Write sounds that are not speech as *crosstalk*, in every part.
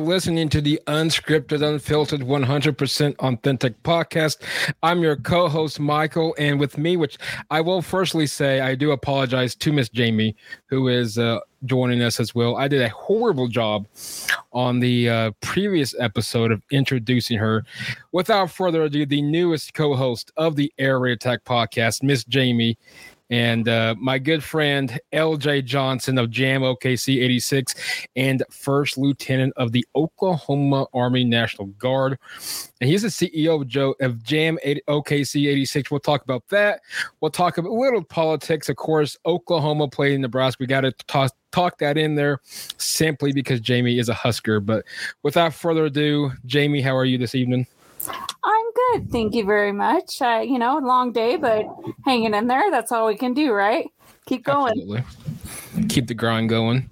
Are listening to the unscripted, unfiltered, 100% authentic podcast. I'm your co host, Michael, and with me, which I will firstly say, I do apologize to Miss Jamie, who is uh, joining us as well. I did a horrible job on the uh, previous episode of introducing her. Without further ado, the newest co host of the Air Raid Attack podcast, Miss Jamie and uh, my good friend LJ Johnson of JAM OKC 86 and first lieutenant of the Oklahoma Army National Guard. And he's the CEO of, Joe, of JAM OKC 86. We'll talk about that. We'll talk about a little politics. Of course, Oklahoma played in Nebraska. We got to toss talk that in there simply because Jamie is a Husker. But without further ado, Jamie, how are you this evening? I'm good. Thank you very much. Uh, you know, long day, but hanging in there. That's all we can do, right? Keep going. Absolutely. Keep the grind going.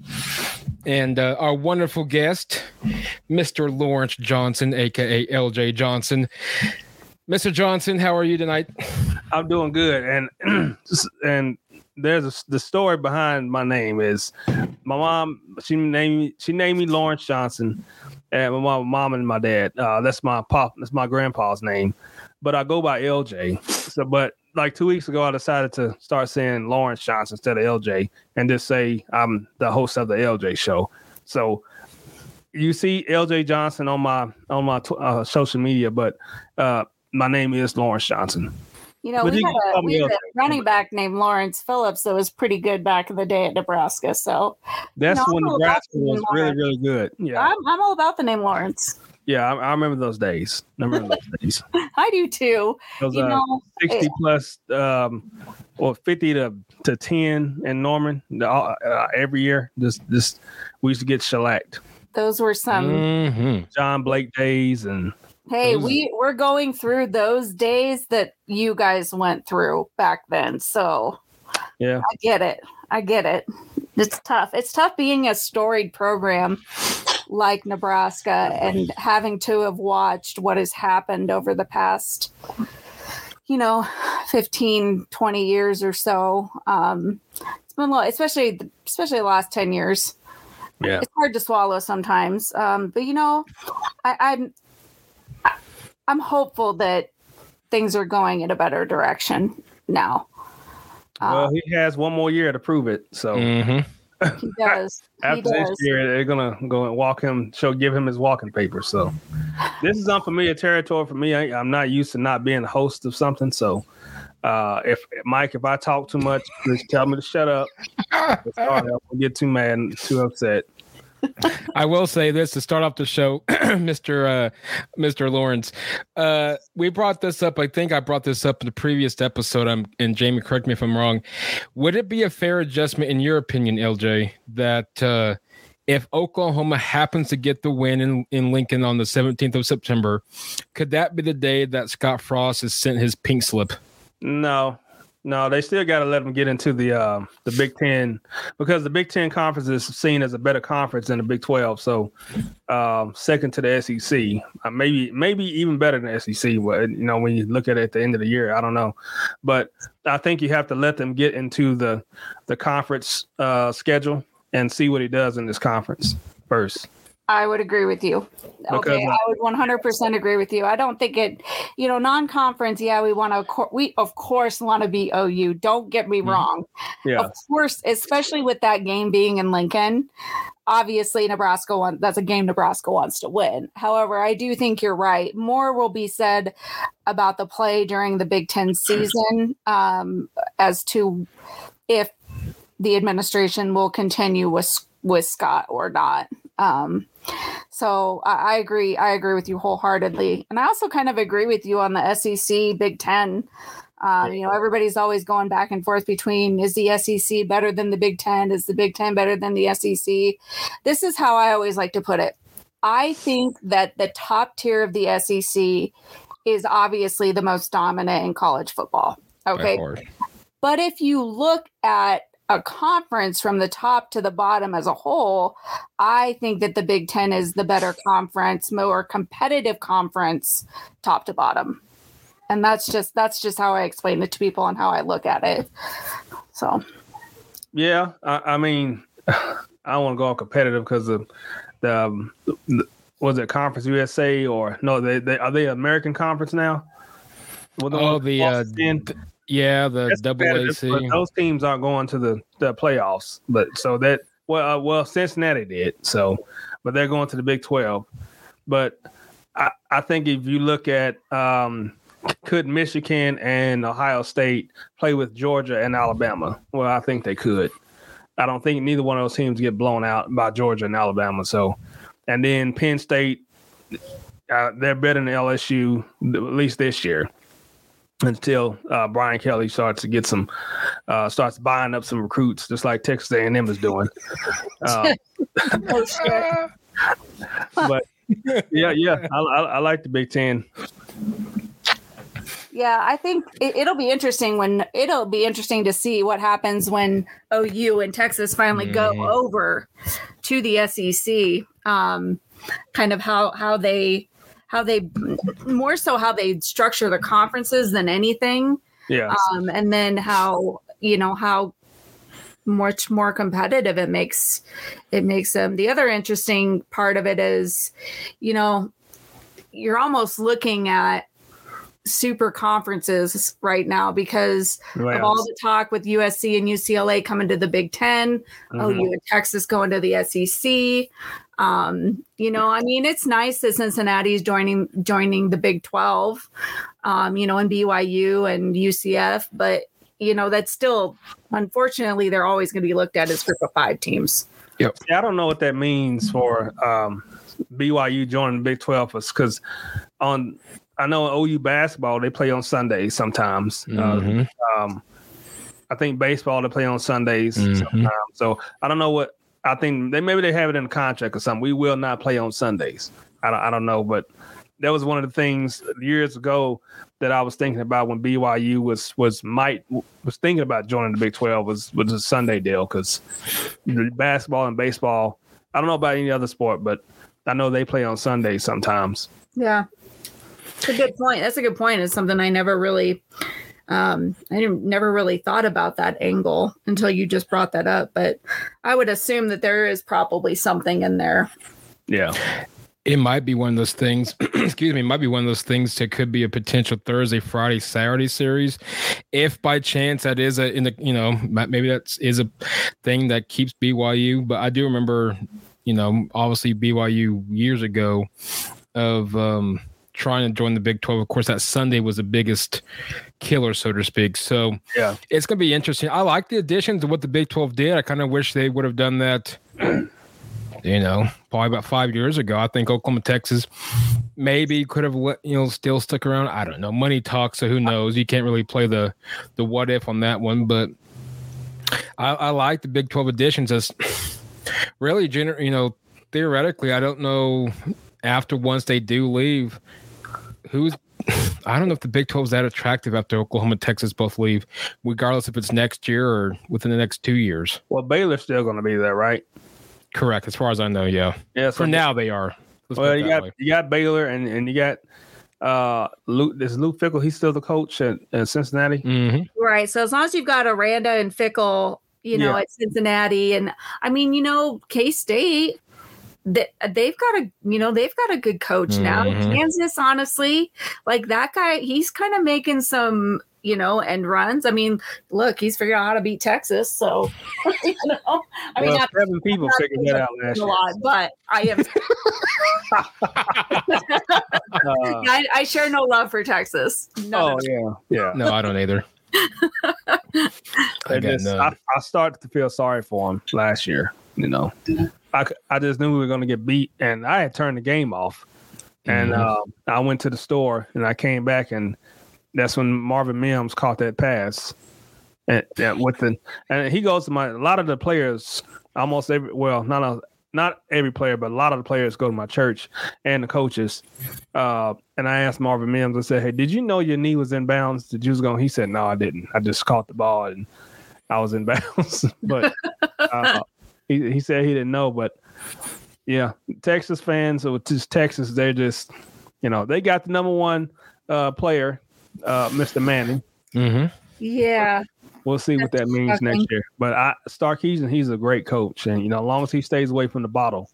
And uh, our wonderful guest, Mr. Lawrence Johnson, aka LJ Johnson. Mr. Johnson, how are you tonight? I'm doing good, and *clears throat* and there's a, the story behind my name is my mom. She named she named me Lawrence Johnson and my mom and my dad. Uh, that's my pop. That's my grandpa's name, but I go by LJ. So, but like two weeks ago, I decided to start saying Lawrence Johnson instead of LJ, and just say I'm the host of the LJ show. So you see LJ Johnson on my on my uh, social media, but uh, my name is Lawrence Johnson. You know, we had, a, we had a running back named Lawrence Phillips that was pretty good back in the day at Nebraska. So that's you know, when Nebraska was really, really good. Yeah, I'm, I'm all about the name Lawrence. Yeah, I, I remember those days. I remember those days. *laughs* I do too. Those, you uh, know, 60 it, plus, um, or 50 to, to 10 in Norman uh, uh, every year. Just, just, we used to get shellacked. Those were some mm-hmm. John Blake days and Hey, we we're going through those days that you guys went through back then. So yeah, I get it. I get it. It's tough. It's tough being a storied program like Nebraska and having to have watched what has happened over the past you know 15 20 years or so um it's been a lot especially especially the last 10 years yeah it's hard to swallow sometimes um but you know i i'm I'm hopeful that things are going in a better direction now. Well, um, he has one more year to prove it. So mm-hmm. he does. *laughs* After he this year, they're gonna go and walk him, show, give him his walking papers. So this is unfamiliar territory for me. I, am not used to not being the host of something. So uh, if Mike, if I talk too much, just tell me to shut up. *laughs* Sorry, I won't get too mad and too upset. I will say this to start off the show, *clears throat* Mr. Uh, Mr. Lawrence. Uh, we brought this up. I think I brought this up in the previous episode. I'm, and Jamie, correct me if I'm wrong. Would it be a fair adjustment, in your opinion, LJ, that uh, if Oklahoma happens to get the win in, in Lincoln on the 17th of September, could that be the day that Scott Frost has sent his pink slip? No, no, they still got to let them get into the uh, the Big Ten because the Big Ten conference is seen as a better conference than the Big Twelve. So, um, second to the SEC, uh, maybe maybe even better than SEC. But you know, when you look at it at the end of the year, I don't know, but I think you have to let them get into the the conference uh, schedule and see what he does in this conference first. I would agree with you. Okay, I would 100% agree with you. I don't think it, you know, non-conference. Yeah, we want to. We of course want to be OU. Don't get me mm-hmm. wrong. Yeah. Of course, especially with that game being in Lincoln. Obviously, Nebraska wants. That's a game Nebraska wants to win. However, I do think you're right. More will be said about the play during the Big Ten season um, as to if the administration will continue with with Scott or not. Um, so I, I, agree. I agree with you wholeheartedly, and I also kind of agree with you on the SEC Big Ten. Um, you know, everybody's always going back and forth between is the SEC better than the Big Ten? Is the Big Ten better than the SEC? This is how I always like to put it. I think that the top tier of the SEC is obviously the most dominant in college football. Okay. But if you look at a conference from the top to the bottom as a whole, I think that the Big Ten is the better conference, more competitive conference, top to bottom. And that's just that's just how I explain it to people and how I look at it. So, yeah, I, I mean, *sighs* I don't want to go all competitive because the, um, the was it Conference USA or no? They, they are they American Conference now? Well, the oh, the uh, yeah, the double AC. Those teams aren't going to the, the playoffs, but so that well, uh, well, Cincinnati did so, but they're going to the Big Twelve. But I, I think if you look at um, could Michigan and Ohio State play with Georgia and Alabama? Well, I think they could. I don't think neither one of those teams get blown out by Georgia and Alabama. So, and then Penn State, uh, they're better than LSU at least this year until uh, Brian Kelly starts to get some, uh, starts buying up some recruits, just like Texas A&M is doing. *laughs* Uh, *laughs* but yeah, yeah, I, I, I like the Big Ten. Yeah, I think it, will be interesting when it'll be interesting to see what happens when OU and Texas finally mm. go mm-hmm. over to the SEC. Um, kind of how how they how they more so how they structure the conferences than anything. Yeah. Um, and then how you know how much more competitive it makes it makes them. The other interesting part of it is, you know, you're almost looking at super conferences right now because of all the talk with USC and UCLA coming to the Big 10 mm-hmm. OU and Texas going to the SEC. Um, you know, I mean, it's nice that Cincinnati's joining joining the Big 12, um, you know, and BYU and UCF, but you know, that's still unfortunately they're always going to be looked at as group of five teams. Yep. I don't know what that means for um, BYU joining the Big 12 because on I know OU basketball they play on Sundays sometimes. Uh, mm-hmm. Uh, um, I think baseball they play on Sundays mm-hmm. sometimes. So I don't know what I think they maybe they have it in the contract or something. We will not play on Sundays. I don't, I don't know, but that was one of the things years ago that I was thinking about when BYU was was might was thinking about joining the Big Twelve was was a Sunday deal because basketball and baseball. I don't know about any other sport, but I know they play on Sundays sometimes. Yeah, it's a good point. That's a good point. It's something I never really um, I never really thought about that angle until you just brought that up. But I would assume that there is probably something in there. Yeah. It might be one of those things. *clears throat* excuse me. It might be one of those things that could be a potential Thursday, Friday, Saturday series, if by chance that is a in the you know maybe that is a thing that keeps BYU. But I do remember, you know, obviously BYU years ago of um trying to join the Big 12. Of course, that Sunday was the biggest killer, so to speak. So yeah, it's going to be interesting. I like the additions of what the Big 12 did. I kind of wish they would have done that, you know, probably about five years ago. I think Oklahoma, Texas maybe could have, you know, still stuck around. I don't know. Money talks, so who knows? You can't really play the, the what if on that one, but I, I like the Big 12 additions as really, gener- you know, theoretically, I don't know after once they do leave who's I don't know if the Big 12 is that attractive after Oklahoma and Texas both leave, regardless if it's next year or within the next two years. Well, Baylor's still going to be there, right? Correct, as far as I know. Yeah. Yeah. So For now, they are. Let's well, you got way. you got Baylor, and and you got uh Luke. This Luke Fickell? He's still the coach at, at Cincinnati. Mm-hmm. Right. So as long as you've got Aranda and Fickell, you know, yeah. at Cincinnati, and I mean, you know, K State they've got a you know they've got a good coach mm-hmm. now. Kansas, honestly, like that guy, he's kind of making some you know end runs. I mean, look, he's figured out how to beat Texas. So *laughs* you know, I mean, not, seven people figured that out last a lot, but I am. *laughs* *laughs* uh, I, I, share no love for Texas. None oh yeah, yeah. No, I don't either. I, just. I, I started to feel sorry for him last year. You know, I, I just knew we were going to get beat, and I had turned the game off. And mm-hmm. uh, I went to the store, and I came back, and that's when Marvin Mims caught that pass. And, and with the and he goes to my a lot of the players almost every well not a, not every player but a lot of the players go to my church and the coaches uh, and I asked Marvin Mims I said hey did you know your knee was in bounds did you was going he said no I didn't I just caught the ball and I was in *laughs* bounds but uh, he, he said he didn't know, but yeah, Texas fans or just Texas, they're just you know they got the number one uh, player, uh, Mr. Manning. Mm-hmm. Yeah. We'll see what that means next year. But I Sarkisian, he's a great coach, and you know, as long as he stays away from the bottle,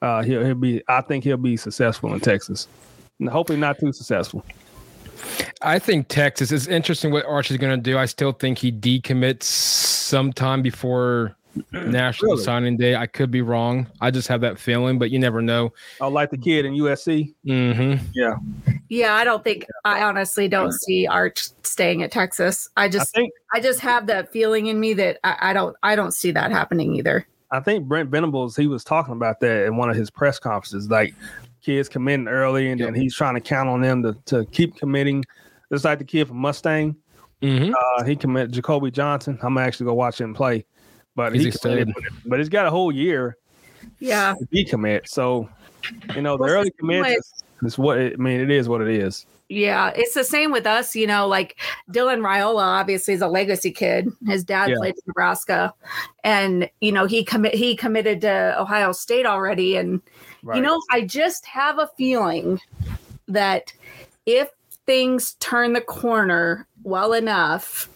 uh, he'll he'll be. I think he'll be successful in Texas. And hopefully, not too successful. I think Texas is interesting what Archie's going to do. I still think he decommits sometime before National Really? Signing Day. I could be wrong. I just have that feeling, but you never know. I like the kid in USC. Mm-hmm. Yeah, I don't think I honestly don't see Arch staying at Texas. I I just think I just have that feeling in me that I, I don't I don't see that happening either. I think Brent Venables he was talking about that in one of his press conferences. Like kids committing early, and then he's trying to count on them to to keep committing. Just like the kid from Mustang, Mm-hmm. uh, he committed Jacoby Johnson. I'm actually gonna actually go watch him play, but He's he committed, but he's got a whole year Yeah. to decommit. So you know the Well, early it's commits is, is what it, I mean. It is what it is. Yeah, it's the same with us, you know, like Dylan Raiola obviously is a legacy kid. His dad Yeah. played in Nebraska and you know, he commit he committed to Ohio State already and Right. you know, I just have a feeling that if things turn the corner well enough,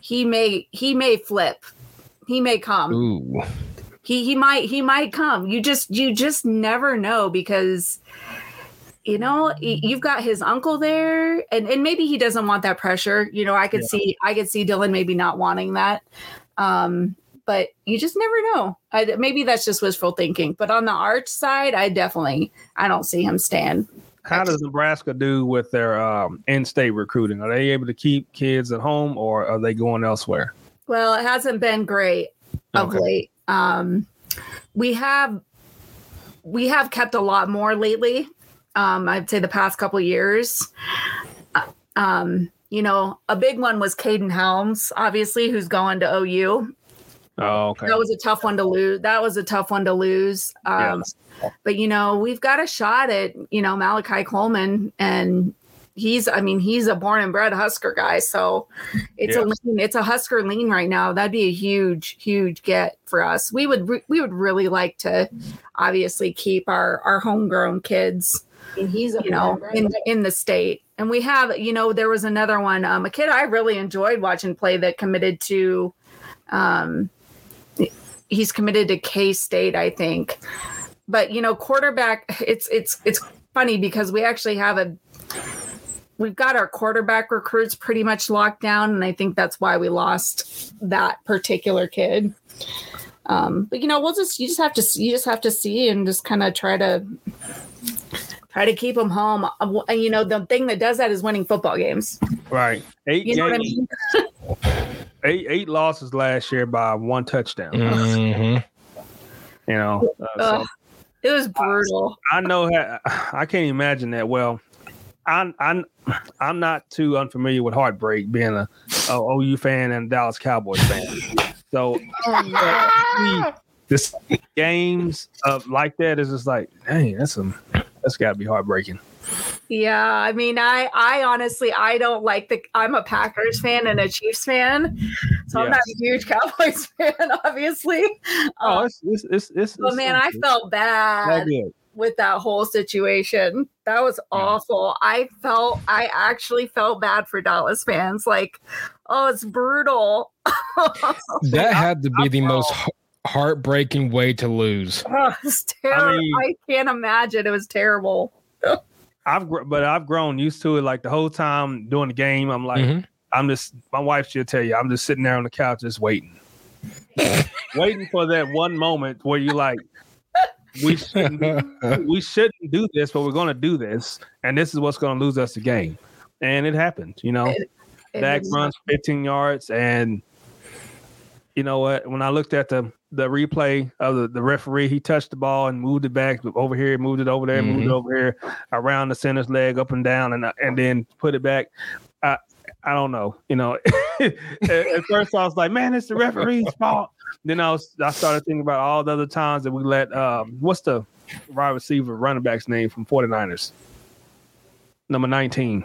he may he may flip. He may come. Ooh. He he might he might come. You just you just never know because you know you've got his uncle there and and maybe he doesn't want that pressure. You know, I could Yeah. see I could see Dylan maybe not wanting that. Um but you just never know. I, maybe that's just wishful thinking. But on the arch side, I definitely I don't see him stand. How does Nebraska do with their um, in-state recruiting? Are they able to keep kids at home, or are they going elsewhere? Well, it hasn't been great of Okay. late. Um, we have we have kept a lot more lately. Um, I'd say the past couple years. Uh, Um, you know, a big one was Caden Helms, obviously, who's going to OU. Oh, okay. That was a tough one to lose. That was a tough one to lose. Um, But you know, we've got a shot at you know Malachi Coleman, and he's I mean he's a born and bred Husker guy, so it's a lean, it's a Husker lean right now. That'd be a huge huge get for us. We would re- we would really like to obviously keep our our homegrown kids And he's a you know in in the state and we have you know there was another one um, a kid i really enjoyed watching play that committed to um he's committed to k-state i think but you know quarterback it's it's it's funny because we actually have a we've got our quarterback recruits pretty much locked down and i think that's why we lost that particular kid um but you know we'll just you just have to you just have to see and just kind of try to try to keep them home. Uh, And you know, the thing that does that is winning football games. Right. Eight You know what I games, mean? *laughs* eight eight losses last year by one touchdown. Mm-hmm. You know, uh, so it was brutal. I know how, I can't imagine that. Well, I'm I'm I'm not too unfamiliar with heartbreak, being a, a OU fan and a Dallas Cowboys fan. So Oh, this games of like that is just like, dang, that's some that's got to be heartbreaking. Yeah, I mean, I I honestly I don't like the. I'm a Packers fan and a Chiefs fan, so I'm not a huge *laughs* Cowboys fan, obviously. Oh, Um, it's it's it's, it's but it's- man, I felt that bad good. With that whole situation. That was awful. I felt I actually felt bad for Dallas fans. Like, oh, it's brutal. *laughs* That had to be the most heartbreaking way to lose. *laughs* Oh, it's terrible. I, mean- can't imagine. It was terrible. *laughs* I've but I've grown used to it. Like the whole time during the game, I'm like, Mhm. I'm just my wife should tell you, I'm just sitting there on the couch just waiting. waiting for that one moment where you like we *laughs* shouldn't we shouldn't do this, but we're gonna do this, and this is what's gonna lose us the game. And it happened, you know. It Dak was- runs 15 yards, and you know what? When I looked at the the replay of the, the referee, he touched the ball and moved it back over here, moved it over there, moved it Mhm. over here, around the center's leg, up and down, and and then put it back. I I don't know. You know, *laughs* at, at first I was like, man, it's the referee's *laughs* fault. Then I was I started thinking about all the other times that we let um what's the wide receiver running back's name from 49ers? Number 19.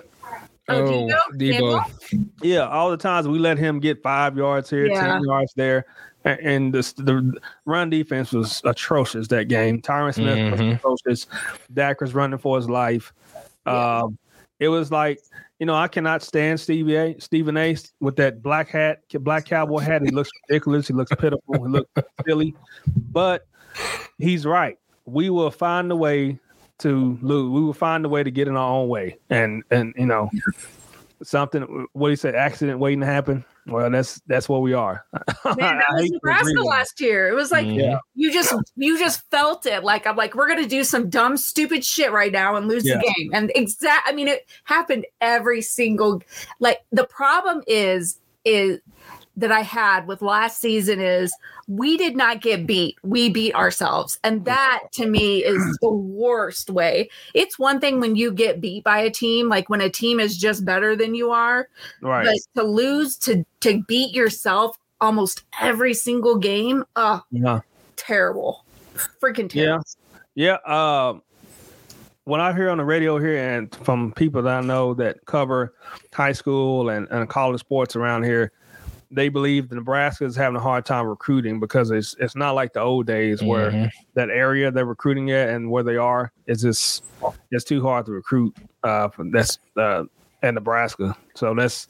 Oh, Oh, Deebo? Deebo. Yeah, all the times we let him get five yards here, Yeah. ten yards there, and, and the, the run defense was atrocious that game. Tyron Smith was Mhm. atrocious. Dak was running for his life. Yeah. Um, it was like you know I cannot stand Stevie A. Stephen A. with that black hat, black cowboy hat. He looks ridiculous. He looks pitiful. He looks silly, but he's right. we will find a way to lose. We will find a way to get in our own way, and and you know, something. What do you say? Accident waiting to happen. Well, that's that's what we are. *laughs* Man, that was Nebraska last year. It was like Mhm. you just you just felt it. Like I'm like we're gonna do some dumb stupid shit right now and lose Yeah. the game. And exact. I mean, it happened every single. Like the problem is is that I had with last season is we did not get beat. We beat ourselves. And that to me is *clears throat* the worst way. It's one thing when you get beat by a team, like when a team is just better than you are, right. but to lose to to beat yourself almost every single game, uh Yeah. terrible. Freaking Yeah. terrible. Yeah. Uh, when I hear on the radio here and from people that I know that cover high school and, and college sports around here, they believe Nebraska is having a hard time recruiting because it's it's not like the old days where Mhm. that area they're recruiting at and where they are is just it's too hard to recruit. Uh, that's uh, in Nebraska. So that's.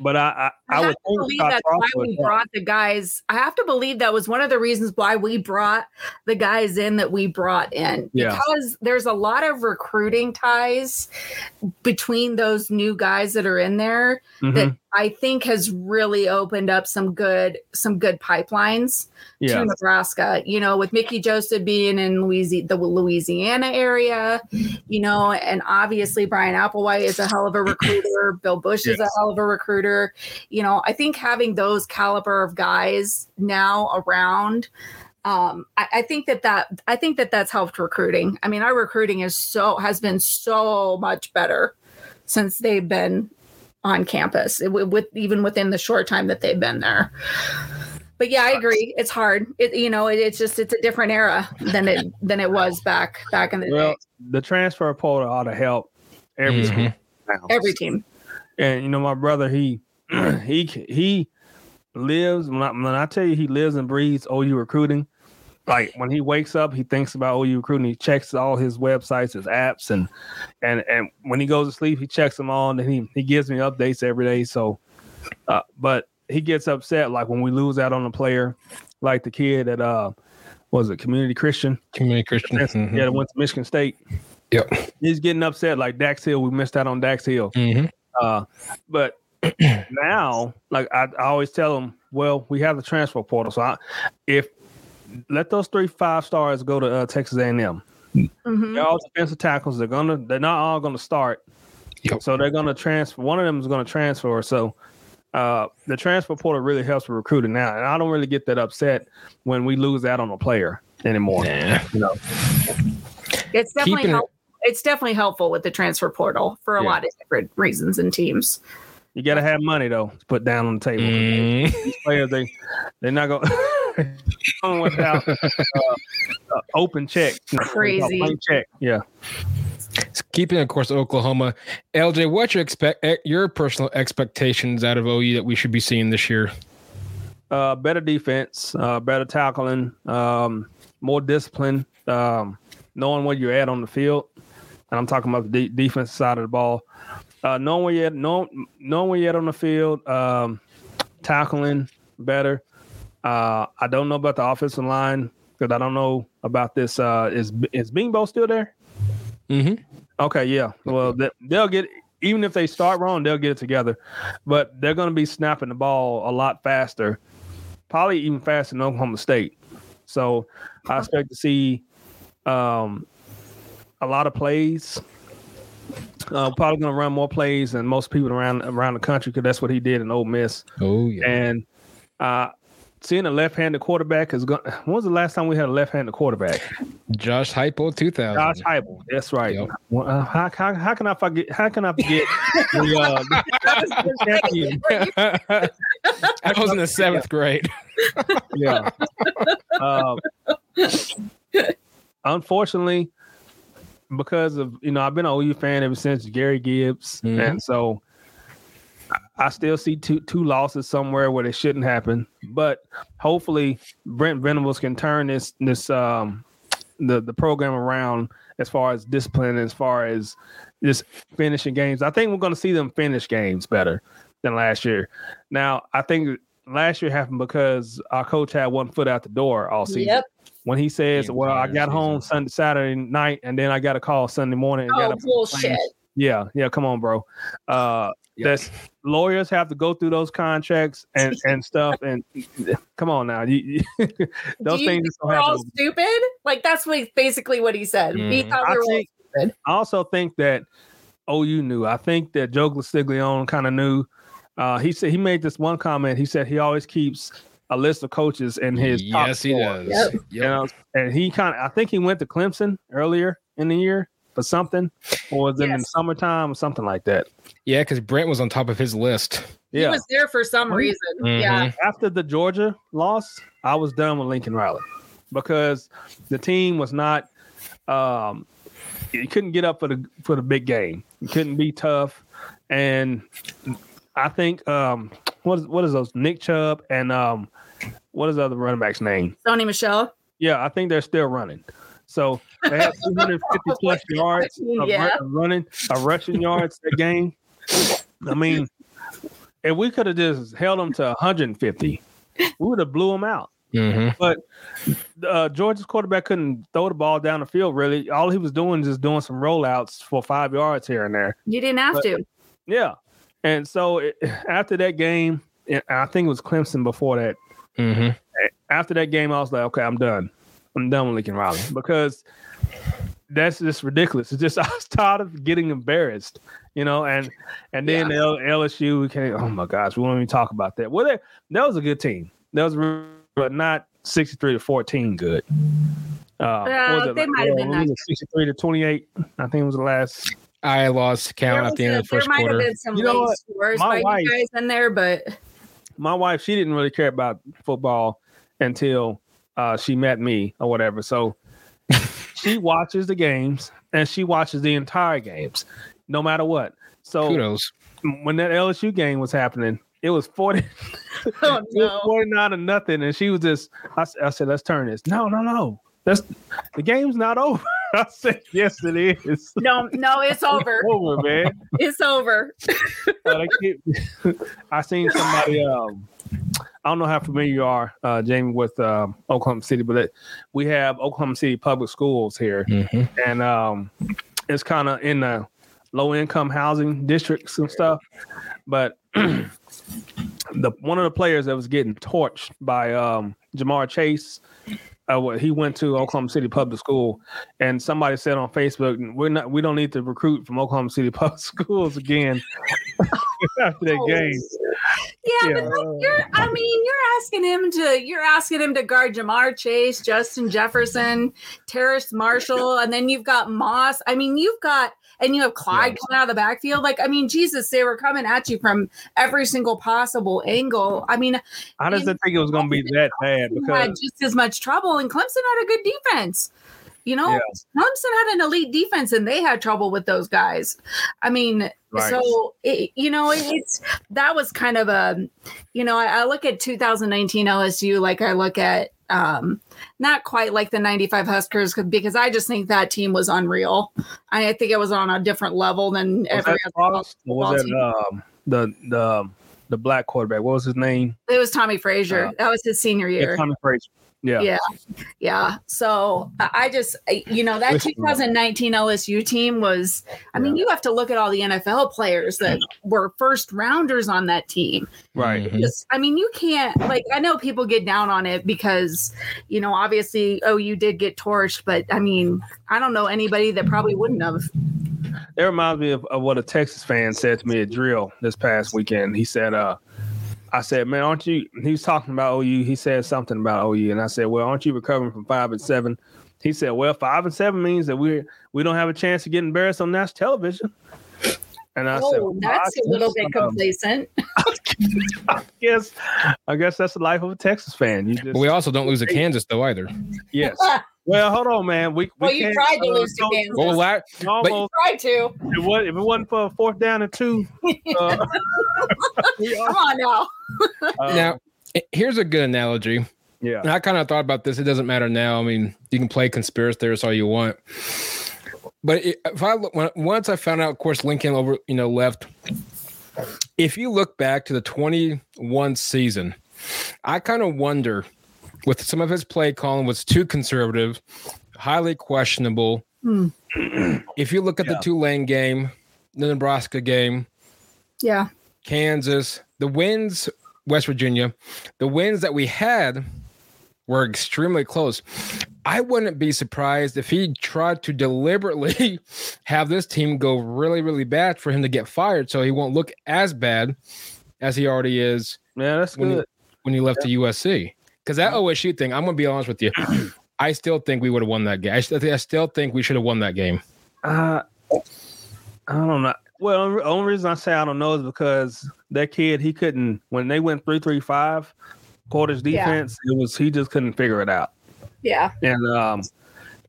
But I I, I, I, would have to think believe that's why we brought the guys. I have to believe that was one of the reasons why we brought the guys in that we brought in. Yeah. Because there's a lot of recruiting ties between those new guys that are in there Mhm. that I think has really opened up some good some good pipelines yeah. to Nebraska. You know, with Mickey Joseph being in Louisiana, the Louisiana area, you know, and obviously Bryan Applewhite is a hell of a *clears throat* recruiter. Bill Busch is a hell of a recruiter. You know, I think having those caliber of guys now around. Um, I, I think that that I think that that's helped recruiting. I mean, our recruiting is so has been so much better since they've been on campus, it- with even within the short time that they've been there but yeah i agree it's hard it you know it, it's just it's a different era than it than it was back back in the Well, day the transfer portal ought to help every Mhm. school every team and you know my brother he *clears throat* he he lives when I, when I tell you he lives and breathes OU recruiting like when he wakes up he thinks about OU recruiting he checks all his websites his apps and and and when he goes to sleep he checks them all and he he gives me updates every day so uh, but he gets upset like when we lose out on a player like the kid at uh was it community christian Community Christian. Mhm. yeah that went to michigan state Yep. he's getting upset like dax hill we missed out on dax hill Mhm. Uh, but *clears throat* now, like I, I always tell them, well, we have the transfer portal. So I, if let those three five stars go to uh, Texas A&M, Mhm. they're all defensive tackles. They're gonna, they're not all gonna start. Yep. So they're gonna transfer. One of them is gonna transfer. So uh, the transfer portal really helps with recruiting now, and I don't really get that upset when we lose out on a player anymore. Yeah. You know, it's definitely Keeping it- help, it's definitely helpful with the transfer portal for a Yeah. lot of different reasons and teams you got to have money though to put down on the table. Mm. These players, they they're not going *laughs* going without uh, uh, open check. You know, Crazy. check. Yeah. Keeping, of course, Oklahoma. LJ, what's your expect eh, your personal expectations out of OU that we should be seeing this year? Uh, better defense, uh, better tackling, um, more discipline, um, knowing where you're at on the field. And I'm talking about the de- defensive side of the ball. Uh, knowing where you're at, knowing, knowing where you're on the field, um, tackling better. Uh, I don't know about the offensive line because I don't know about this. Uh, is is Bingbo still there? Mm-hmm. Okay, yeah. Well, they, they'll get even if they start wrong, they'll get it together. But they're going to be snapping the ball a lot faster, probably even faster than Oklahoma State. So I expect to see um, a lot of plays. Uh, probably going to run more plays than most people around around the country because that's what he did in Ole Miss. Oh yeah. And uh, seeing a left-handed quarterback is going. When was the last time we had a left-handed quarterback? Josh Heupel, two thousand. Josh Heupel. That's right. Yep. Uh, how, how, how can I forget? How can I forget *laughs* the, uh, the champion? *laughs* I was in the seventh grade. Yeah. Um, unfortunately, because of you know, I've been an OU fan ever since Gary Gibbs, Mhm. and so I- I still see two two losses somewhere where they shouldn't happen. But hopefully, Brent Venables can turn this this um the the program around as far as discipline, as far as just finishing games. I think we're going to see them finish games better than last year. Now, I think last year happened because our coach had one foot out the door all season. yep when he says, The "Well, I entire got home. Sunday Saturday night, and then I got a call Sunday morning." And Oh got a bullshit! Yeah, yeah, come on, bro. Uh, Yep. that's lawyers have to go through those contracts and *laughs* and stuff. And come on now, you, you- *laughs* those things think just don't we're all happen. stupid? Like that's what basically what he said. He Mhm. thought we I think- stupid. I also think that OU knew. I think that Joe Castiglione kind of knew. Uh, he said he made this one comment. He said he always keeps a list of coaches in his top yes, he four. does. Yep. You know, and he kind of I think he went to Clemson earlier in the year for something, or was it in the summertime or something like that. Yeah, because Brent was on top of his list. He was there for some reason. Mhm. Yeah. After the Georgia loss, I was done with Lincoln Riley because the team was not. Um, you couldn't get up for the for the big game. You couldn't be tough, and I think um, what is what is those Nick Chubb and um, what is the other running back's name? Sony Michel. Yeah, I think they're still running. So they have *laughs* 250 plus *laughs* yards of Yeah. running, of rushing yards that game. I mean, if we could have just held them to 150, we would have blew them out. Mhm. Uh, Georgia's quarterback couldn't throw the ball down the field. Really, all he was doing is just doing some rollouts for five yards here and there. You didn't have But- to. Yeah, and so it, after that game, and I think it was Clemson before that. Mhm. after that game, I was like, okay, I'm done. I'm done with Lincoln Riley because that's just ridiculous. It's just *laughs* I was tired of getting embarrassed, you know. And and then L- LSU, we can't. Oh my gosh, we won't even talk about that. Well, that that was a good team. That was, re- but not 63 to 14 good. Uh, what was Uh, it they might have been what that was it, 63 to 28. I think it was the last. I lost count There, at the end a- of the first there might quarter. have been some You know late what? scores My by wife- you guys in there, but my wife, she didn't really care about football until uh, she met me or whatever. So *laughs* she watches the games and she watches the entire games, no matter what. So Kudos. when that LSU game was happening, it was 40, *laughs* oh it was no. 49 to nothing. And she was just, I, s- I said, let's turn this. No, no, no. That's the game's not over. *laughs* I said, yes, it is. No, no, it's *laughs* over. It's over, man. It's over. *laughs* They keep- I seen somebody. Um, I don't know how familiar you are, uh, Jamie, with um, Oklahoma City, but it, we have Oklahoma City public schools here, Mhm. and um, it's kind of in the low income housing districts and stuff. But *clears throat* the one of the players that was getting torched by um, Ja'Marr Chase. Uh, he went to Oklahoma City Public School, and somebody said on Facebook, "We're not. We don't need to recruit from Oklahoma City *laughs* Public Schools again *laughs* after that game." Yeah, Yeah. but like you're I mean, you're asking him to you're asking him to guard Ja'Marr Chase, Justin Jefferson, Terrace Marshall, and then you've got Moss. I mean, you've got and you have Clyde Yes. coming out of the backfield. Like, I mean, Jesus, they were coming at you from every single possible angle. I mean, I just didn't think it was going to be that bad you had just as much trouble, and Clemson had a good defense. You know, Yeah. Clemson had an elite defense, and they had trouble with those guys. I mean, Right. so it, you know, it, it's that was kind of a, you know, I, I look at 2019 LSU like I look at um not quite like the 95 Huskers because I just think that team was unreal. I think it was on a different level than was every other. Was that um, the the the black quarterback? What was his name? It was Tommie Frazier. Uh, that was his senior year. Yeah, Tommie Frazier. Yeah. Yeah. Yeah. So I I just, you know, that 2019 LSU team was, I mean, you have to look at all the NFL players that were first rounders on that team. right. Mhm. Just, I mean, you can't, like, I know people get down on it because, you know, obviously, oh, you did get torched, but I mean, I don't know anybody that probably wouldn't have. It reminds me of, of what a Texas fan said to me at drill this past weekend. He said, uh, I said, man, aren't you? He was talking about OU. He said something about OU, and I said, well, aren't you recovering from five and seven? He said, well, five and seven means that we we don't have a chance to get embarrassed on national television. And I said, Oh, that's a little bit um, complacent. *laughs* I guess I guess that's the life of a Texas fan. You just But we also don't lose to Kansas though either. yes. *laughs* Well, hold on, man. We, we Well, you can't, tried to uh, lose to go- Kansas. Well, la- Almost. Try to. If it, wa- if it wasn't for a fourth down and two, *laughs* uh, Come on now. uh, now here's a good analogy. yeah, And I kind of thought about this. It doesn't matter now. I mean, you can play conspiracy theorist all you want. But if I look, when, once I found out, of course, Lincoln over, you know, left. If you look back to the 21 season, I kind of wonder with some of his play calling was too conservative, highly questionable. Hmm. if you look at Yeah. the Tulane game, the Nebraska game, Yeah. Kansas, the wins, West Virginia, the wins that we had were extremely close. I wouldn't be surprised if he tried to deliberately *laughs* have this team go really, really bad for him to get fired so he won't look as bad as he already is Yeah, that's when good. he, when he left the USC. Because that OSU thing, I'm going to be honest with you. *clears throat* I still think we would have won that game. I, st- I still think we should have won that game. Uh, I don't know. Well, the only reason I say I don't know is because that kid he couldn't when they went three three five quarters Yeah. defense. It was he just couldn't figure it out. Yeah. And um,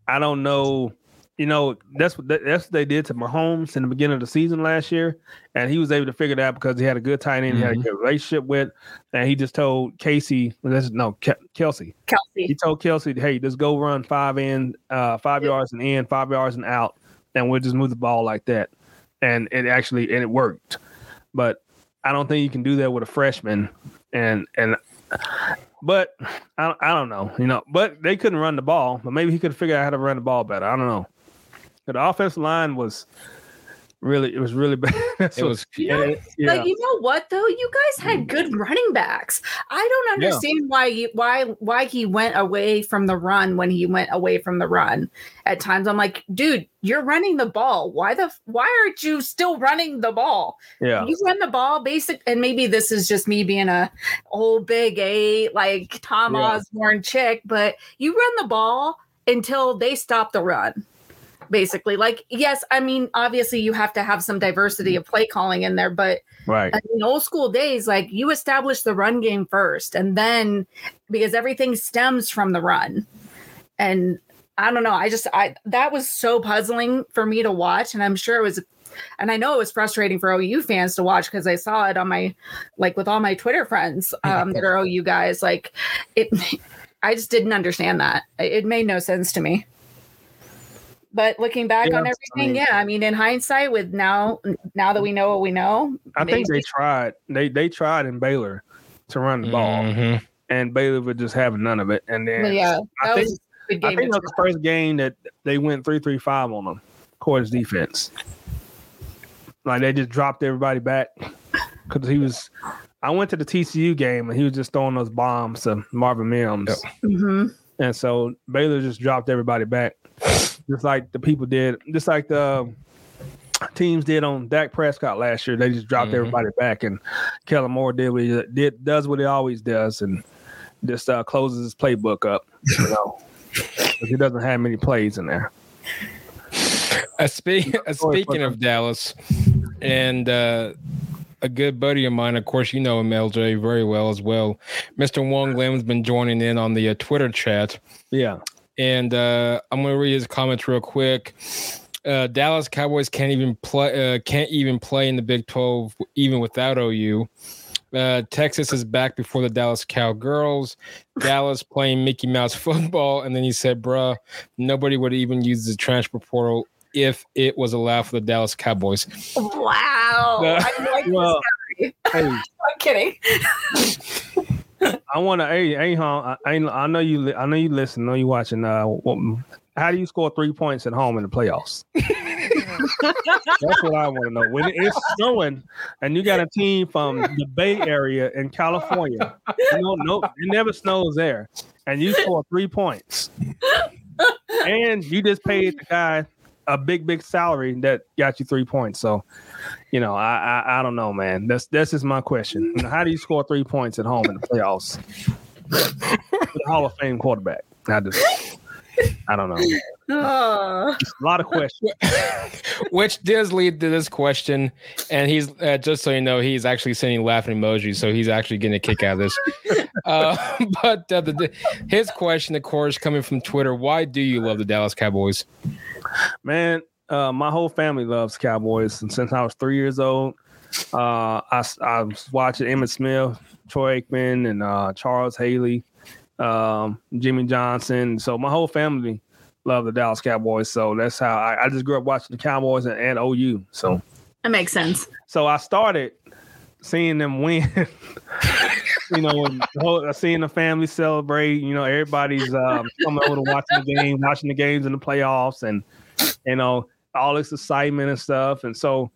I don't know. You know, that's what that's what they did to Mahomes in the beginning of the season last year, and he was able to figure it out because he had a good tight end, he had a Mhm. good relationship with, and he just told Casey, well, that's- no, Kelsey, Kelsey, he told Kelsey, "Hey, just go run five in, uh, five Yeah. yards and in, five yards and out, and we'll just move the ball like that." And it actually and it worked, but I don't think you can do that with a freshman. And and but I I don't know, you know. But they couldn't run the ball, but maybe he could figure out how to run the ball better. I don't know. But the offensive line was really it was really *laughs* bad. It So- was You know, it- yeah. Like you know what though, you guys had mm. good running backs. I don't Yeah. understand why you why why he went away from the run when he went away from the run. At times, I'm like, dude, you're running the ball. Why the why aren't you still running the ball? yeah. You run the ball, basic, and maybe this is just me being a old big A like Tom Yeah. Osborne chick, but you run the ball until they stop the run. Basically, like yes, I mean obviously you have to have some diversity of play calling in there, but Right. in old school days, like you establish the run game first, and then because everything stems from the run. And I don't know, I just I that was so puzzling for me to watch, and I'm sure it was and I know it was frustrating for OU fans to watch because I saw it on my like with all my Twitter friends *laughs* um that are OU guys. Like it *laughs* I just didn't understand that. It it made no sense to me. But looking back Yeah, on I everything, mean- yeah, I mean, in hindsight, with now now that we know what we know, I think they tried. They they tried in Baylor to run the ball, Mhm. and Baylor would just have none of it. And then Well, yeah, I that think- was a good I think to that was the first game that they went three three five on them, Quarters defense. Like they just dropped everybody back because he was. I went to the TCU game and he was just throwing those bombs to Marvin Mims, Yep. Mhm. and so Baylor just dropped everybody back, just like the people did, just like the teams did on Dak Prescott last year. They just dropped Mhm. everybody back, and Kellen Moore did what he did, does what he always does, and just uh, closes his playbook up. You know, *laughs* he doesn't have many plays in there. Uh, *laughs* uh, speaking of Dallas, and uh, a good buddy of mine, of course, you know him, LJ, very well as well. Mr. Wong Lim's been joining in on the uh, Twitter chat, Yeah, and uh, I'm going to read his comments real quick. Uh, Dallas Cowboys can't even play. Uh, can't even play in the Big 12 even without OU. Uh, Texas is back before the Dallas Cowgirls. Dallas playing Mickey Mouse *laughs* football, and then he said, "Bruh, nobody would even use the transfer portal if it was allowed for the Dallas Cowboys." Wow. Yeah. I like well, this guy. *laughs* I'm kidding. *laughs* I want to. Hey, hey, hon, I, I know you. li- I know you listen. I know you watching. Uh, what, how do you score three points at home in the playoffs? *laughs* That's what I want to know. When it's snowing and you got a team from the Bay Area in California, you know, no, it never snows there, and you score three points, and you just paid the guy a big, big salary that got you three points. So, you know, I, I, I don't know, man. That's that's just my question. You know, how do you score three points at home in the playoffs? With a Hall of Fame quarterback. I just, I don't know. Oh. A lot of questions. *laughs* Which does lead to this question, and he's uh, just so you know, he's actually sending laughing emojis, so he's actually getting a kick out of this. *laughs* uh, *laughs* but uh, the, the, his question, of course, coming from Twitter: Why do you love the Dallas Cowboys? Man, uh, my whole family loves Cowboys, and since I was three years old, uh, I, I was watching Emmitt Smith, Troy Aikman, and uh, Charles Haley, um, Jimmy Johnson. So my whole family loved the Dallas Cowboys. So that's how I, I just grew up watching the Cowboys and, and OU. So That makes sense. so I started seeing them win *laughs* you know, whole, seeing the family celebrate. You know, everybody's um, coming over to watching the game, watching the games in the playoffs, and you know all this excitement and stuff. And so,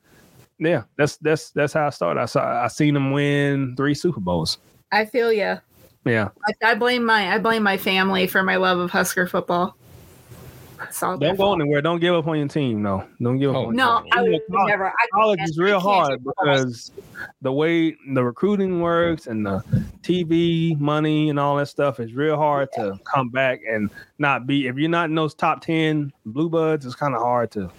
yeah, that's that's that's how I started. I saw I seen them win three Super Bowls. I feel you. Yeah, I, I blame my I blame my family for my love of Husker football. Don't go anywhere. Don't give up on your team. No, don't give up. Oh, no, I would college, never. I college is real hard because the way the recruiting works and the TV money and all that stuff is real hard to come back and not be. If you're not in those top ten blue bloods, it's kind of hard to,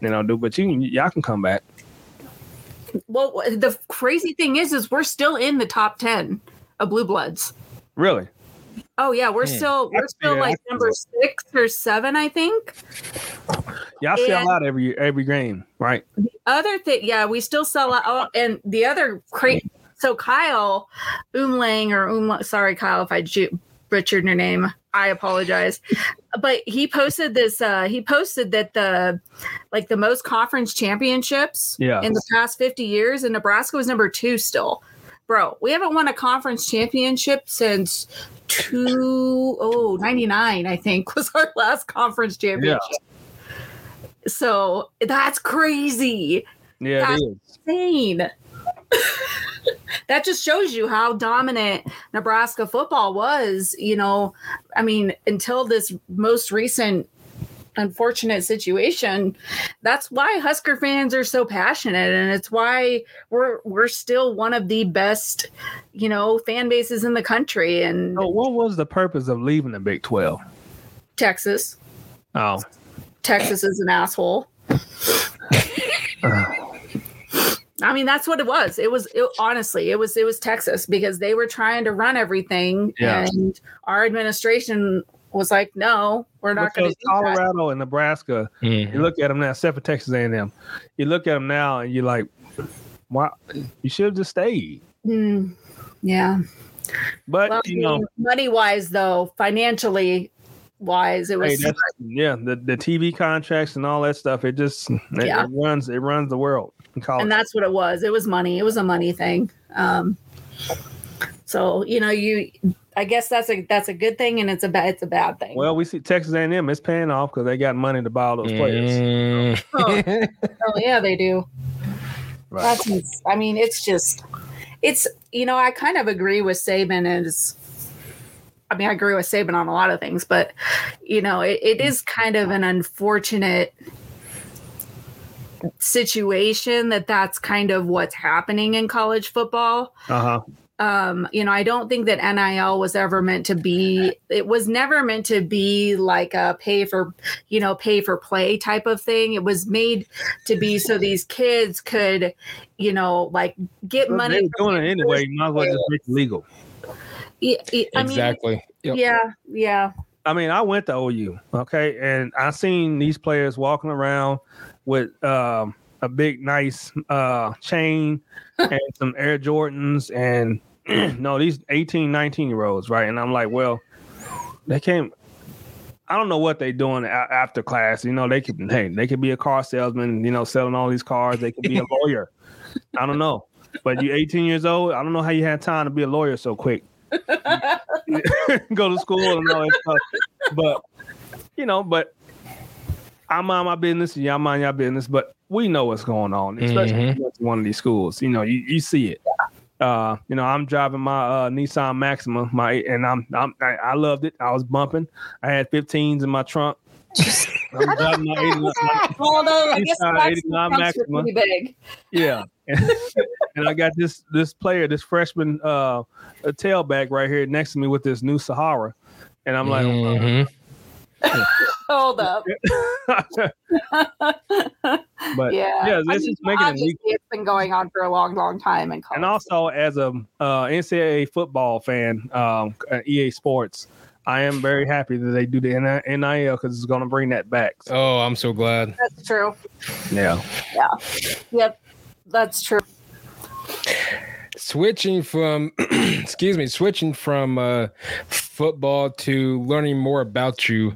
you know, do. But you, y'all can come back. Well, the crazy thing is, is we're still in the top ten of blue bloods. Really? Oh yeah, we're Man. still we're still like number six or seven, I think. Y'all sell out every every game, right? The other thing, yeah, we still sell out. Oh, and the other crazy. So Kyle Umlang or Um, sorry Kyle if I ju- butchered your name. I apologize. but he posted this. Uh, he posted that the like the most conference championships yeah. in the past fifty years, and Nebraska was number two still bro, we haven't won a conference championship since two oh 99, I think, *laughs* was our last conference championship. Yeah. So that's crazy. Yeah, that's insane. *laughs* that just shows you how dominant Nebraska football was. You know, I mean, until this most recent unfortunate situation. That's why husker fans are so passionate and it's why we're we're still one of the best you know fan bases in the country. And so what was the purpose of leaving the big 12 texas. Oh. Texas is an asshole. I mean, that's what it was. It was it, honestly, it was it was Texas because they were trying to run everything, yeah. and our administration was like, no, we're not going to. Colorado that. and Nebraska, mm-hmm. you look at them now, except for Texas A&M, you look at them now and you're like, why? You should have just stayed. Mm, yeah. But well, you know, money wise though, financially wise, it was. Hey, yeah, the the TV contracts and all that stuff. It just it, yeah. it runs it runs the world. And that's what it was. It was money. It was a money thing. Um, so you know, you I guess that's a that's a good thing, and it's a bad it's a bad thing. Well, we see Texas A&M is paying off because they got money to buy all those players. Mm. oh. *laughs* oh, yeah, they do. Right. That's I mean, it's just it's you know I kind of agree with Saban is. I mean, I agree with Saban on a lot of things, but you know, it, it is kind of an unfortunate situation that that's kind of what's happening in college football. Uh huh um you know i don't think that nil was ever meant to be it was never meant to be like a pay for you know pay for play type of thing. It was made to be so these kids could you know like get well, money doing it anyway. you might as well just make it legal. Yeah, I exactly. Mean, yep. yeah yeah. I mean i went to ou okay? And i seen these players walking around with um a big nice uh chain *laughs* and some Air Jordans and *clears throat* no, these 18, 19 year olds, right? And I'm like, well, they came. I don't know what they're doing after class. You know, they could hey, they could be a car salesman, you know, selling all these cars. They could be a *laughs* lawyer. I don't know. But you 18 years old, I don't know how you had time to be a lawyer so quick. *laughs* Go to school and all that stuff. But you know, but I mind my business, y'all mind your business, but we know what's going on, especially mm-hmm. one of these schools. You know, you, you see it. Uh, you know, I'm driving my uh, Nissan Maxima, my and I'm, I'm I, I loved it. I was bumping. I had 15s in my trunk. *laughs* I'm driving my 89, Hold on, I guess 89 Maxima. Pretty big. Yeah, and, *laughs* and, I got this this player, this freshman uh, tailback right here next to me with this new Sahara, and I'm like, mm-hmm. *laughs* Hold up. *laughs* but yeah, yeah this I mean, is making it. It's been going on for a long, long time. And and also as a uh, NCAA football fan, um, EA Sports. I am very happy that they do the NIL because it's going to bring that back. So. Oh, I'm so glad. That's true. Yeah. Yeah. Yep. That's true. Switching from *clears throat* excuse me switching from uh, football to learning more about you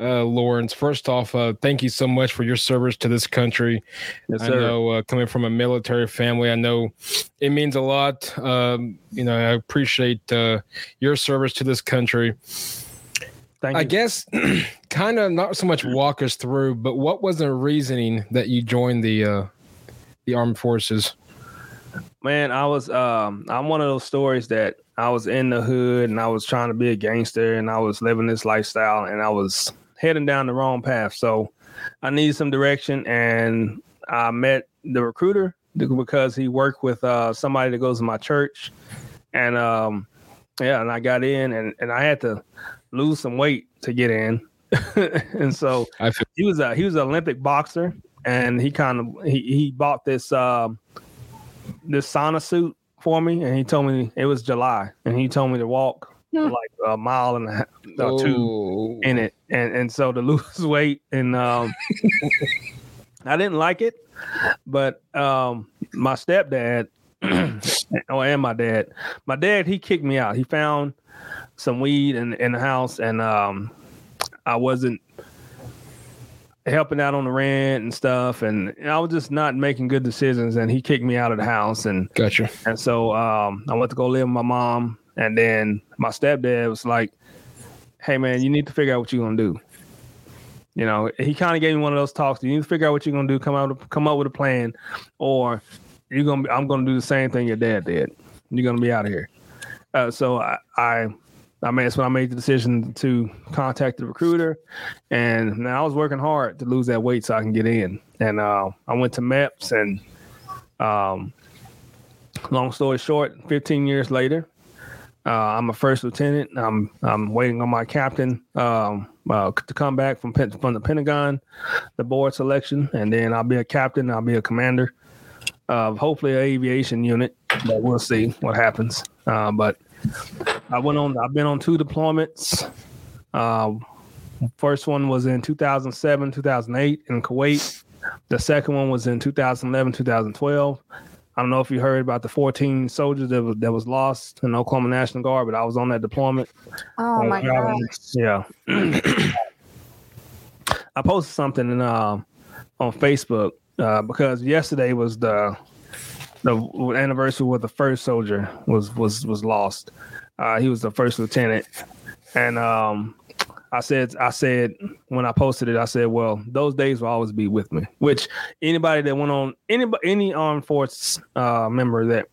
uh, lawrence. First off uh, thank you so much for your service to this country. Yes, i know uh, coming from a military family i know it means a lot. Um, you know i appreciate uh, your service to this country. Thank i you. guess *clears throat* kind of not so much walk us through but what was the reasoning that you joined the uh, the armed forces Man, I was um I'm one of those stories that I was in the hood and I was trying to be a gangster and I was living this lifestyle and I was heading down the wrong path. So I needed some direction and I met the recruiter because he worked with uh somebody that goes to my church. And um yeah, and I got in and, and I had to lose some weight to get in. *laughs* and so i feel he was a he was an Olympic boxer, and he kind of he he bought this um this sauna suit for me, and he told me it was July, and he told me to walk like a mile and a half, or two in it, and and so to *laughs* lose weight, and um, *laughs* I didn't like it, but um, my stepdad, *clears throat* oh, and my dad, my dad, he kicked me out. He found some weed in in the house, and um, I wasn't helping out on the rent and stuff, and I was just not making good decisions. And he kicked me out of the house, and Gotcha. and so um, I went to go live with my mom, and then my stepdad was like, "Hey man, you need to figure out what you're gonna do." You know, he kind of gave me one of those talks. You need to figure out what you're gonna do. Come out, come up with a plan, or you're gonna. Be, I'm gonna do the same thing your dad did. You're gonna be out of here. Uh, so I, I, I mean, that's when I made the decision to contact the recruiter, and now I was working hard to lose that weight so I can get in. And uh, I went to MEPS, and um, long story short, 15 years later, uh, I'm a first lieutenant. I'm I'm waiting on my captain um, uh, to come back from from the Pentagon, the board selection, and then I'll be a captain. I'll be a commander of hopefully an aviation unit, but we'll see what happens. Uh, but I went on. I've been on two deployments. Uh, first one was in 2007, 2008 in Kuwait. The second one was in 2011, 2012. I don't know if you heard about the 14 soldiers that was that was lost in Oklahoma National Guard, but I was on that deployment. Oh my god. Yeah. *clears throat* I posted something in, uh, on Facebook uh, because yesterday was the the anniversary where the first soldier was was was lost. Uh, he was the first lieutenant, and um, I said I said when I posted it, I said, well, those days will always be with me. Which anybody that went on anybody any armed force uh, member that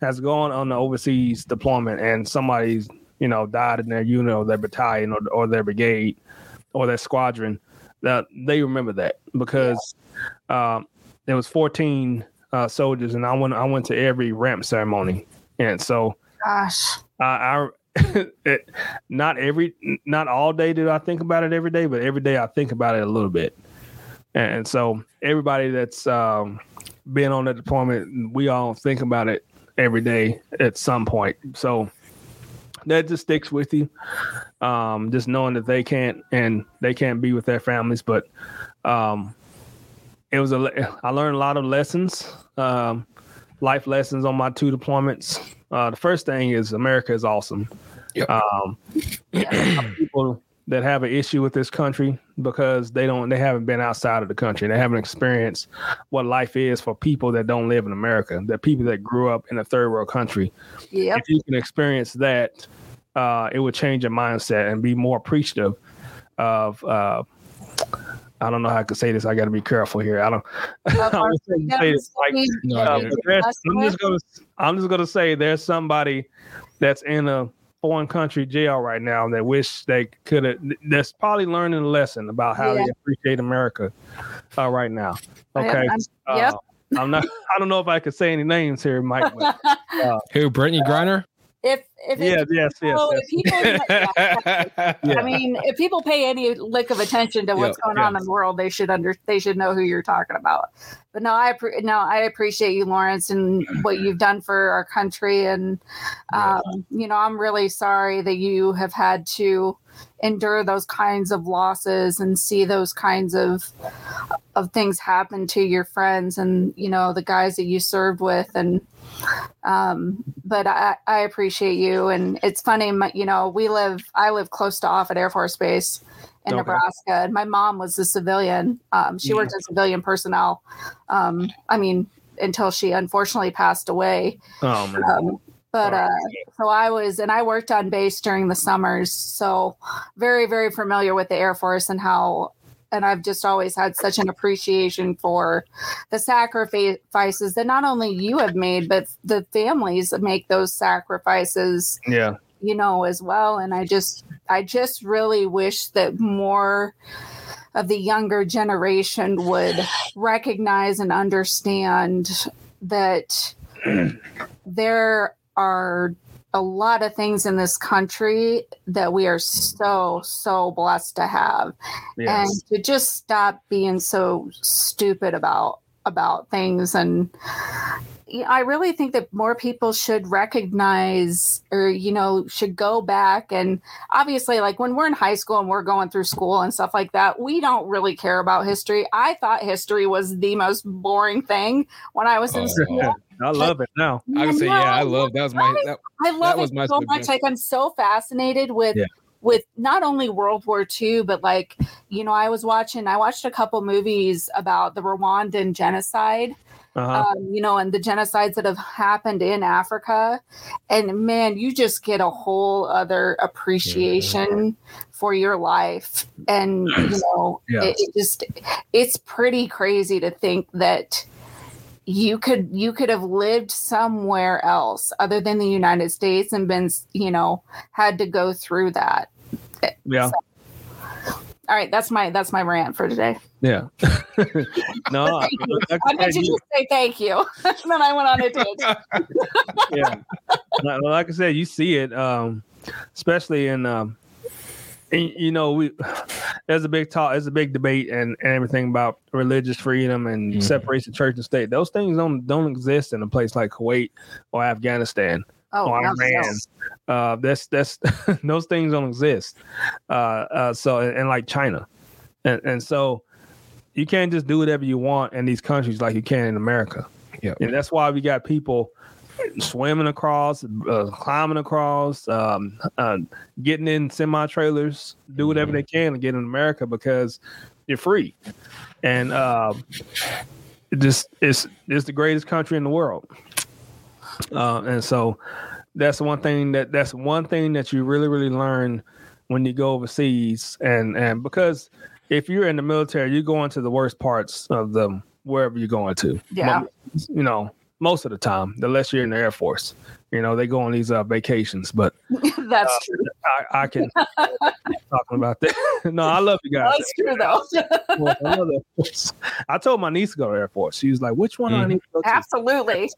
has gone on the overseas deployment and somebody's you know died in their unit or their battalion or, or their brigade or their squadron, that they remember that because um, there was 14 uh, soldiers and I went I went to every ramp ceremony, and so Gosh. I, I *laughs* it, not every not all day did I think about it every day, but every day I think about it a little bit. And so everybody that's um, been on that deployment, we all think about it every day at some point. So that just sticks with you. Um, just knowing that they can't and they can't be with their families, but um, it was a. I learned a lot of lessons, um, life lessons on my two deployments. Uh, the first thing is America is awesome. Yep. Um, people that have an issue with this country because they don't they haven't been outside of the country. They haven't experienced what life is for people that don't live in America. That people that grew up in a third world country. Yep. If you can experience that, uh, it would change your mindset and be more appreciative of. Uh, I don't know how I could say this. I got to be careful here. I don't. *laughs* I don't say this like No, uh, I get it. there's- I'm just gonna I'm just gonna say there's somebody that's in a foreign country jail right now that wish they could have that's probably learning a lesson about how Yeah. they appreciate America uh, right now. Okay. I'm- Uh, yep. I'm not I don't know if I could say any names here, Mike. But *laughs* Who? Brittney Griner? If if yeah, it, yes, yes, yes. if people, *laughs* yeah. I mean, if people pay any lick of attention to what's Yeah, going on in the world, they should under they should know who you're talking about. But no, I no, I appreciate you, Lawrence, and *clears throat* what you've done for our country. And um, you know, I'm really sorry that you have had to endure those kinds of losses and see those kinds of of things happen to your friends and you know the guys that you served with and um but i i appreciate you and it's funny you know we live i live close to offutt air force base in okay. nebraska and my mom was a civilian um she yeah. worked as civilian personnel um i mean until she unfortunately passed away oh man. Um, but uh, so I was, and I worked on base during the summers, so very, very familiar with the Air Force and how. And I've just always had such an appreciation for the sacrifices that not only you have made, but the families that make those sacrifices. Yeah. You know, as well. And I just, I just really wish that more of the younger generation would recognize and understand that *clears throat* there are a lot of things in this country that we are mm. so so blessed to have yes. and to just stop being so stupid about about things and I really think that more people should recognize or, you know, should go back. And obviously, like when we're in high school and we're going through school and stuff like that, we don't really care about history. I thought history was the most boring thing when I was in oh, school. I love it now. I can say, yeah, I love that was my that, I love it so much. Like I'm so fascinated with yeah. with not only World War II, but like, you know, I was watching I watched a couple movies about the Rwandan genocide. Uh-huh. Um, you know, and the genocides that have happened in Africa. And man, you just get a whole other appreciation yeah. for your life. And, you know, yeah. it, it just, it's pretty crazy to think that you could you could have lived somewhere else other than the United States and been you know had to go through that. Yeah. So, all right, that's my that's my rant for today. Yeah. *laughs* no, I, I meant to just say thank you. *laughs* and then I went on a tangent. *laughs* yeah. Like I said, you see it, um, especially in um, and, you know, we *sighs* there's a big talk, there's a big debate and, and everything about religious freedom and mm-hmm. separation of church and state. Those things don't don't exist in a place like Kuwait or Afghanistan oh, or Iran. Uh, that's that's *laughs* those things don't exist. Uh, uh, so and, and like China, and and so you can't just do whatever you want in these countries like you can in America. Yeah, and that's why we got people swimming across, uh, climbing across, um, uh, getting in semi trailers, do whatever they can to get in America because you're free. And uh, it just it's it's the greatest country in the world. Uh, and so that's one thing that that's one thing that you really really learn when you go overseas and and because if you're in the military you're going to the worst parts of them wherever you're going to yeah you know most of the time, unless you're in the Air Force. You know, they go on these uh, vacations, but *laughs* that's uh, true. I, I can *laughs* talking about that. *laughs* no, I love you guys. That's true though. I, told my niece to go to Air Force. She was like, "Which one mm. I mm-hmm. need to go to?" Absolutely.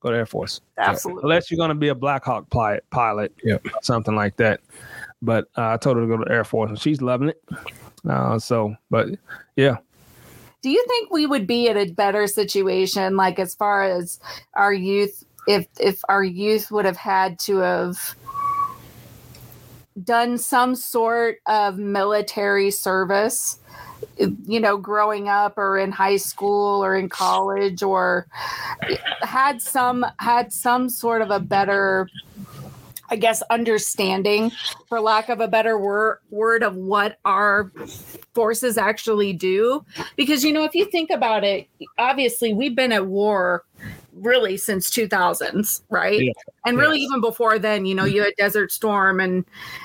Go to Air Force. Absolutely. Unless you're going to be a Black Hawk pilot, pilot, yep. something like that. But uh, I told her to go to Air Force, and she's loving it. Uh, so, but yeah, do you think we would be in a better situation like as far as our youth if if our youth would have had to have done some sort of military service you know growing up or in high school or in college or had some had some sort of a better I guess, understanding, for lack of a better word, word of what our forces actually do. Because, you know, if you think about it, obviously we've been at war really since 2000s right yeah. and really even before then you know you had desert storm and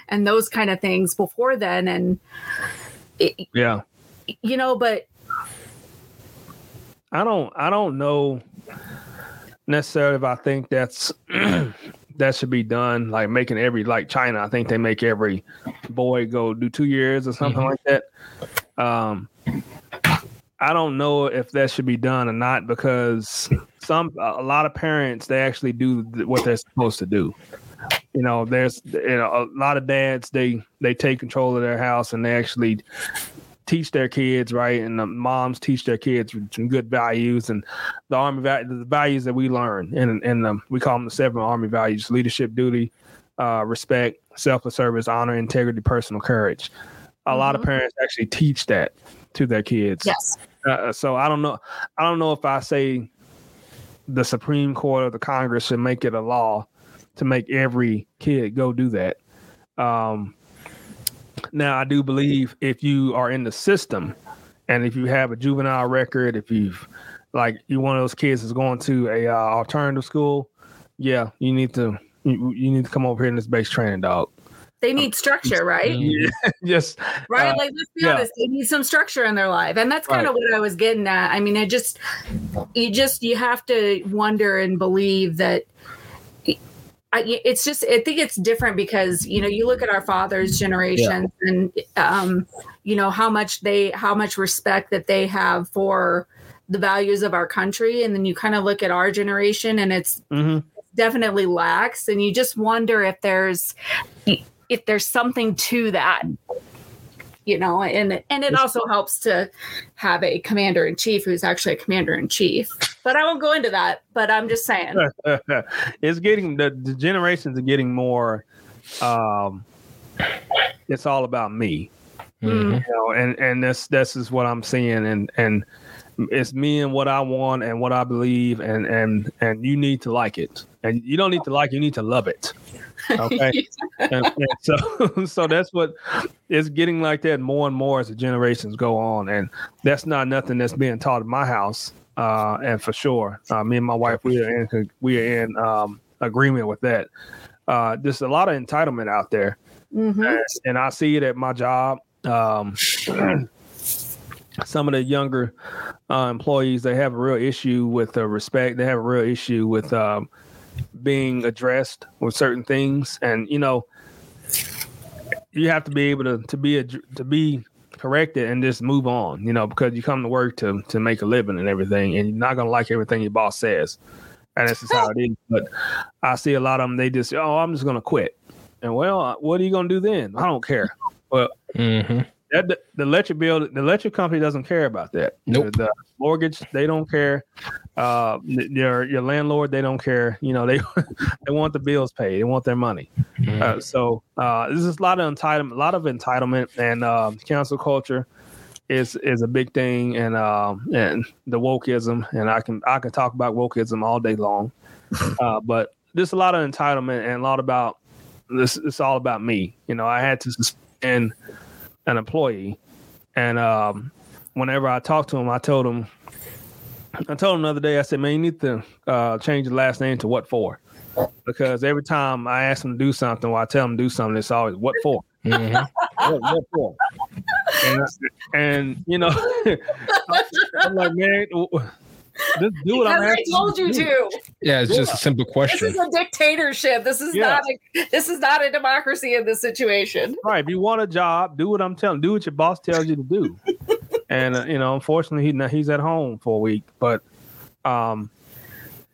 and those kind of things before then and it, yeah you know but i don't i don't know necessarily if i think that's *clears throat* that should be done. Like making every like China, I think they make every boy go do two years or something mm-hmm. like that. Um, I don't know if that should be done or not because some a lot of parents they actually do what they're supposed to do. You know, there's you know a lot of dads they they take control of their house and they actually teach their kids right, and the moms teach their kids some good values and the army va- the values that we learn, and and um, we call them the seven army values: leadership, duty, uh, respect, selfless service, honor, integrity, personal courage. A mm-hmm. lot of mm-hmm. parents actually teach that to their kids. Yes. Uh, so I don't know. I don't know if I say the Supreme Court or the Congress should make it a law to make every kid go do that. Um, now, I do believe if you are in the system and if you have a juvenile record, if you've like you one of those kids that's going to a uh, alternative school, yeah, you need to you, you need to come over here in this base training dog. They need structure, right? *laughs* Yeah, just right. Uh, like let's be yeah. honest, they need some structure in their life, and that's kind of right. what I was getting at. I mean, it just you just you have to wonder and believe that it's just I think it's different because you know you look at our fathers' generations yeah. and um, you know how much they how much respect that they have for the values of our country, and then you kind of look at our generation and it's mm-hmm. definitely lax, and you just wonder if there's if there's something to that you know and and it also helps to have a commander in chief who's actually a commander in chief but i won't go into that but i'm just saying *laughs* it's getting the, the generations are getting more um it's all about me mm-hmm. you know and and this this is what i'm seeing and and it's me and what i want and what i believe and and and you need to like it and you don't need to like it, you need to love it Okay. *laughs* and, and so *laughs* so that's what it's getting like that more and more as the generations go on. And that's not nothing that's being taught in my house. Uh, and for sure, uh, me and my wife, we are in we are in um, agreement with that. Uh, there's a lot of entitlement out there, mm-hmm. and, and, I see it at my job. Um, some of the younger uh, employees they have a real issue with uh, respect. They have a real issue with um, being addressed with certain things, and you know, you have to be able to to be a, to be corrected and just move on. You know, because you come to work to to make a living and everything, and you're not gonna like everything your boss says, and this is how it is. But I see a lot of them; they just, oh, I'm just gonna quit. And well, what are you gonna do then? I don't care. Well, mm-hmm. That the, the electric bill, the electric company doesn't care about that. Nope. The, the mortgage, they don't care. Uh, your your landlord, they don't care. You know, they *laughs* they want the bills paid. They want their money. Mm-hmm. Uh, so uh, this is a lot of entitlement, a lot of entitlement, and uh, cancel culture is is a big thing, and um, and the wokeism. And I can I can talk about wokeism all day long, *laughs* uh, but there's a lot of entitlement and a lot about this. It's all about me. You know, I had to suspend an employee, and um, whenever I talked to him, I told him, I told him the other day, I said, man, you need to uh, change the last name to what for? Because every time I ask him to do something, or I tell him to do something, it's always what for? Mm-hmm. *laughs* what, what, for? And, and you know, *laughs* I'm like, man, just do what I'm I told you to. Yeah, it's yeah. just a simple question. This is a dictatorship. This is yeah. not a this is not a democracy in this situation. Right. If you want a job, do what I'm telling. Do what your boss tells you to do. *laughs* and uh, you know, unfortunately, he he's at home for a week. But um,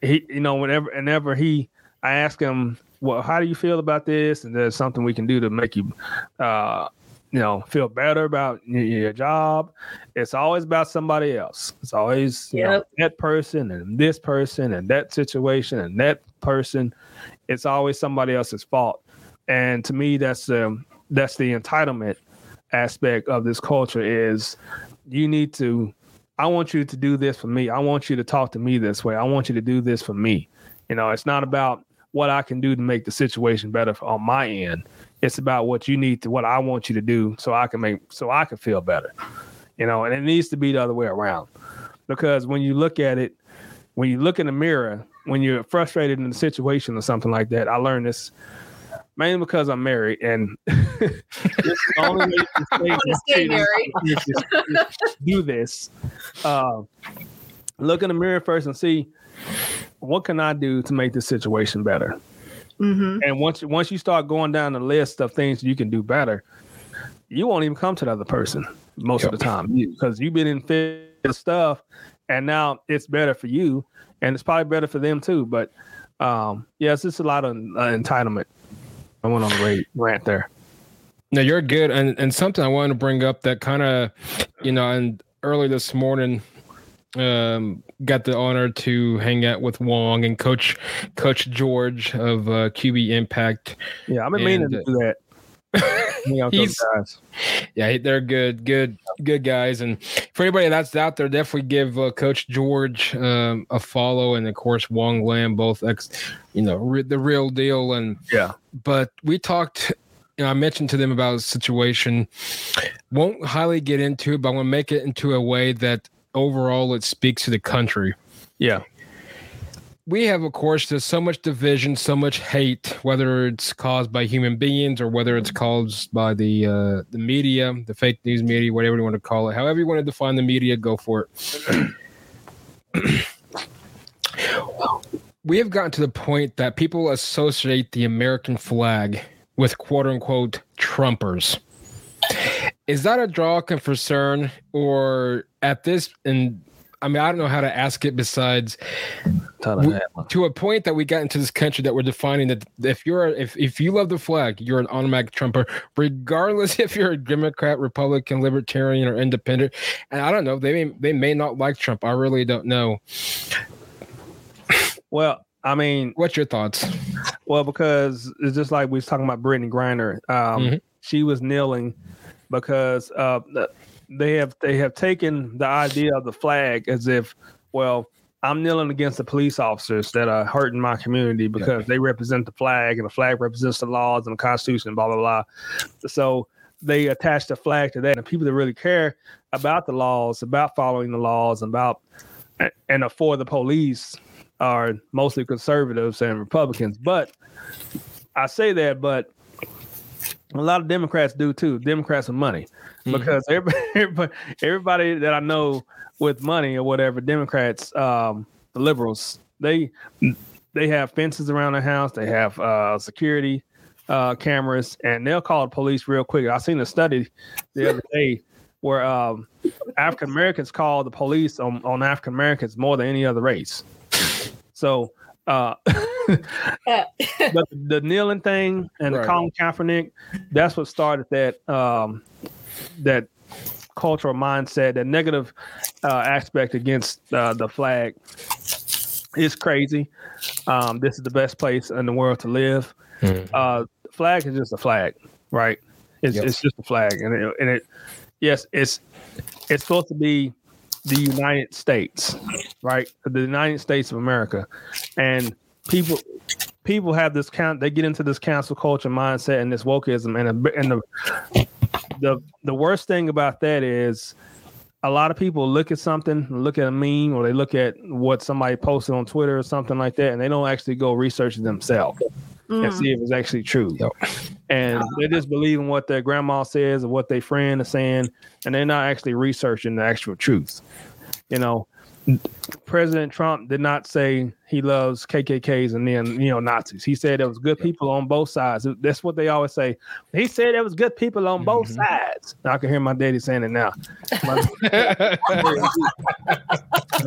he, you know, whenever whenever he, I ask him, well, how do you feel about this? And there's something we can do to make you, uh, you know, feel better about your job. It's always about somebody else. It's always yep. know, that person and this person and that situation and that person. It's always somebody else's fault. And to me, that's um, that's the entitlement aspect of this culture is you need to I want you to do this for me. I want you to talk to me this way. I want you to do this for me. You know, it's not about what I can do to make the situation better on my end. It's about what you need to what I want you to do so I can make so I can feel better. You know, and it needs to be the other way around. Because when you look at it, when you look in the mirror, when you're frustrated in a situation or something like that, I learned this mainly because I'm married, and *laughs* this is the only way to *laughs* stay, married. *laughs* do this. Uh, look in the mirror first and see what can I do to make this situation better. Mm-hmm. And once once you start going down the list of things you can do better, you won't even come to the other person most yep. of the time because you, have been in fit stuff, and now it's better for you, and it's probably better for them too. But um, yeah, it's just a lot of uh, entitlement I went on a rant, rant there. No, you're good. And and something I wanted to bring up that kind of, you know, and early this morning, um, got the honor to hang out with Wong and Coach Coach George of uh, QB Impact. Yeah, I've been meaning And, to do that. *laughs* Hang out with those He's- guys. Yeah, they're good, good, good guys. And for anybody that's out there, definitely give uh, Coach George um, a follow, and of course Wong Lam, both ex, you know, re- the real deal. And Yeah. but we talked. You know, I mentioned to them about the situation. Won't highly get into it, but I'm gonna make it into a way that overall it speaks to the country. Yeah. we have of course there's so much division so much hate whether it's caused by human beings or whether it's caused by the uh, the media the fake news media whatever you want to call it however you want to define the media go for it *clears throat* we have gotten to the point that people associate the american flag with quote unquote trumpers is that a draw concern or at this and i mean i don't know how to ask it besides We- to a point that we got into this country that we're defining that if you're if if you love the flag, you're an automatic Trumper, regardless *laughs* if you're a Democrat, Republican, Libertarian, or Independent. And I don't know, they may they may not like Trump. I really don't know. Well, I mean, What's your thoughts? Well, because it's just like we was talking about Brittney Griner. Um, Mhm. She was kneeling because uh, they have they have taken the idea of the flag as if, well, I'm kneeling against the police officers that are hurting my community because they represent the flag and the flag represents the laws and the Constitution, blah blah blah. So they attach the flag to that, and people that really care about the laws, about following the laws, and about and are for the police are mostly conservatives and Republicans. But I say that, but a lot of Democrats do too. Democrats with money, Mhm. because *laughs* everybody, everybody, everybody that I know with money or whatever, Democrats, um, the liberals, they they have fences around their house. They have uh, security uh, cameras, and they'll call the police real quick. I seen a study the other *laughs* day where um, African Americans call the police on, on African Americans more than any other race. So, uh, *laughs* *laughs* but the kneeling thing and the Colin Kaepernick, that's what started that um, that cultural mindset, that negative uh, aspect against uh, the flag. It's crazy. Um, this is the best place in the world to live. Mhm. Uh, the flag is just a flag, right? It's, Yep. it's just a flag, and it, and it, yes, it's it's supposed to be the United States, right? The United States of America, and people people have this count. They get into this cancel culture mindset and this wokeism, and the, and the the the worst thing about that is a lot of people look at something, look at a meme, or they look at what somebody posted on Twitter or something like that, and they don't actually go research it themselves and Mm. see if it's actually true. Yep. And they just believe in what their grandma says or what their friend is saying, and they're not actually researching the actual truth. You know, President Trump did not say he loves KKKs and then you know Nazis. He said there was good people on both sides. That's what they always say. He said there was good people on both Mhm. sides. I can hear my daddy saying it now. My, *laughs* my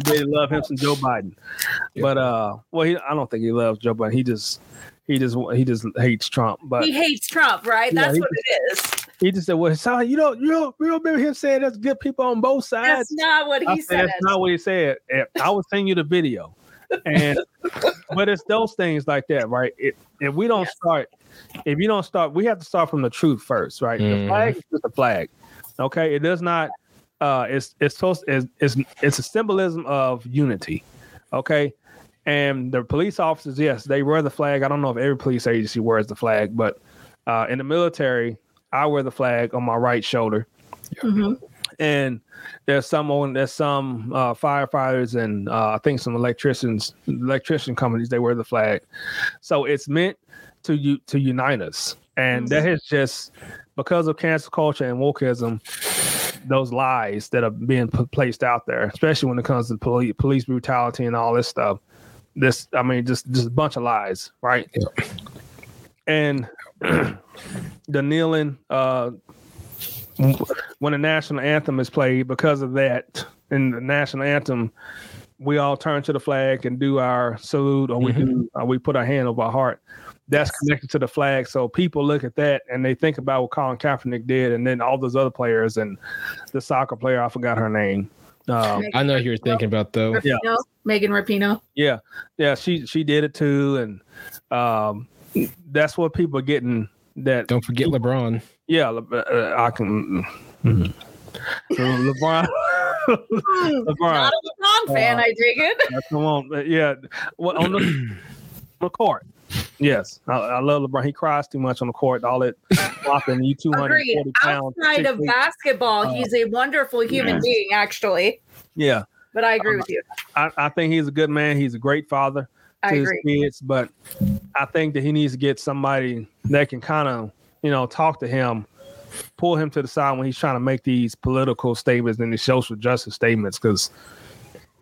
daddy love him some Joe Biden, but uh, well, he, I don't think he loves Joe Biden. He just he just he just hates Trump. But he hates Trump, right? Yeah, That's he what it is. he just said, "Well, it's you don't you don't you don't remember him saying there's good people on both sides." That's not what I he said, said. That's not what he said. I will send you the video. And but it's those things like that, right? It, if we don't Yes. start, if you don't start, we have to start from the truth first, right? The Mhm. flag is just a flag. Okay. It does not uh it's it's supposed it's it's, it's a symbolism of unity. Okay. And the police officers, yes, they wear the flag. I don't know if every police agency wears the flag, but uh in the military, I wear the flag on my right shoulder Mhm. and there's someone, there's some uh, firefighters and uh, I think some electricians, electrician companies they wear the flag. So it's meant to you to unite us, and that has just because of cancel culture and wokeism, those lies that are being put, placed out there, especially when it comes to police police brutality and all this stuff. This, I mean, just just a bunch of lies, right? And *clears throat* the kneeling, uh, when the national anthem is played because of that in the national anthem we all turn to the flag and do our salute or we do uh, we put our hand over our heart. That's connected to the flag so people look at that and they think about what Colin Kaepernick did and then all those other players and the soccer player I forgot her name Um, I know who you're thinking about though. Yeah. Megan Rapinoe. yeah, yeah, she she did it too, and um, that's what people are getting. That Don't forget LeBron. yeah, Le- uh, I can. mm, LeBron, LeBron, *laughs* Not a LeBron fan, Uh, I dig it. come on, but yeah, well, on the, on the court. Yes, I, I love LeBron. He cries too much on the court. All that *laughs* flopping, you two hundred pounds. Outside of basketball, Uh, he's a wonderful human being, actually. Yeah, But I agree Um, with you. I, I think he's a good man. He's a great father. I to agree. his kids, but I think that he needs to get somebody that can kind of, you know, talk to him, pull him to the side when he's trying to make these political statements and these social justice statements, because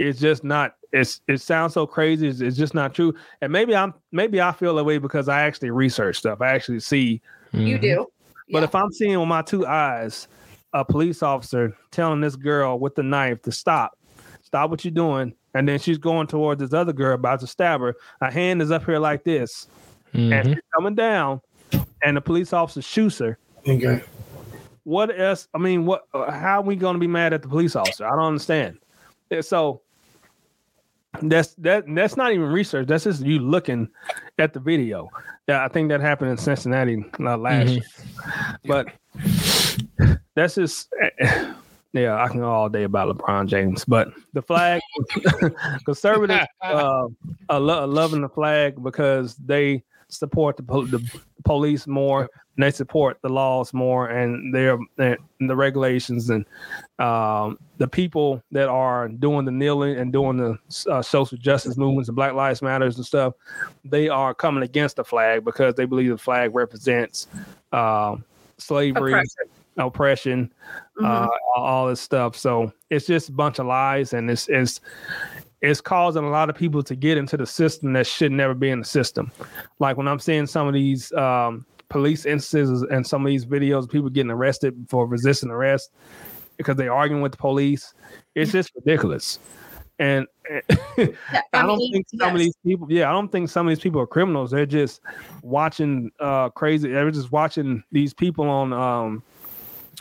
it's just not. It's it sounds so crazy. It's, it's just not true. And maybe I'm maybe I feel that way because I actually research stuff. I actually see. You Mhm. do. But Yeah. if I'm seeing with my two eyes a police officer telling this girl with the knife to stop, stop what you're doing, and then she's going towards this other girl about to stab her. Her hand is up here like this, and Mhm. she's coming down, and the police officer shoots her. Okay. What else? I mean, what? uh, How are we going to be mad at the police officer? I don't understand. So that's that. That's not even research. That's just you looking at the video. Yeah, I think that happened in Cincinnati uh, last Mhm. year. But that's just. Yeah, I can go all day about LeBron James, but the flag, *laughs* conservatives *laughs* uh, are lo- loving the flag because they support the, the police more and they support the laws more and their and the regulations and um, the people that are doing the kneeling and doing the uh, social justice movements and Black Lives Matters and stuff, they are coming against the flag because they believe the flag represents um slavery, Oppression. oppression, Mhm. uh, all- all this stuff. So it's just a bunch of lies, and it's it's it's causing a lot of people to get into the system that should never be in the system. Like when I'm seeing some of these um, police instances and some of these videos, of people getting arrested for resisting arrest because they're arguing with the police. It's just ridiculous. And *laughs* Yeah, I don't think some of these people, yeah, I don't think some of these people are criminals. They're just watching uh crazy. They're just watching these people on um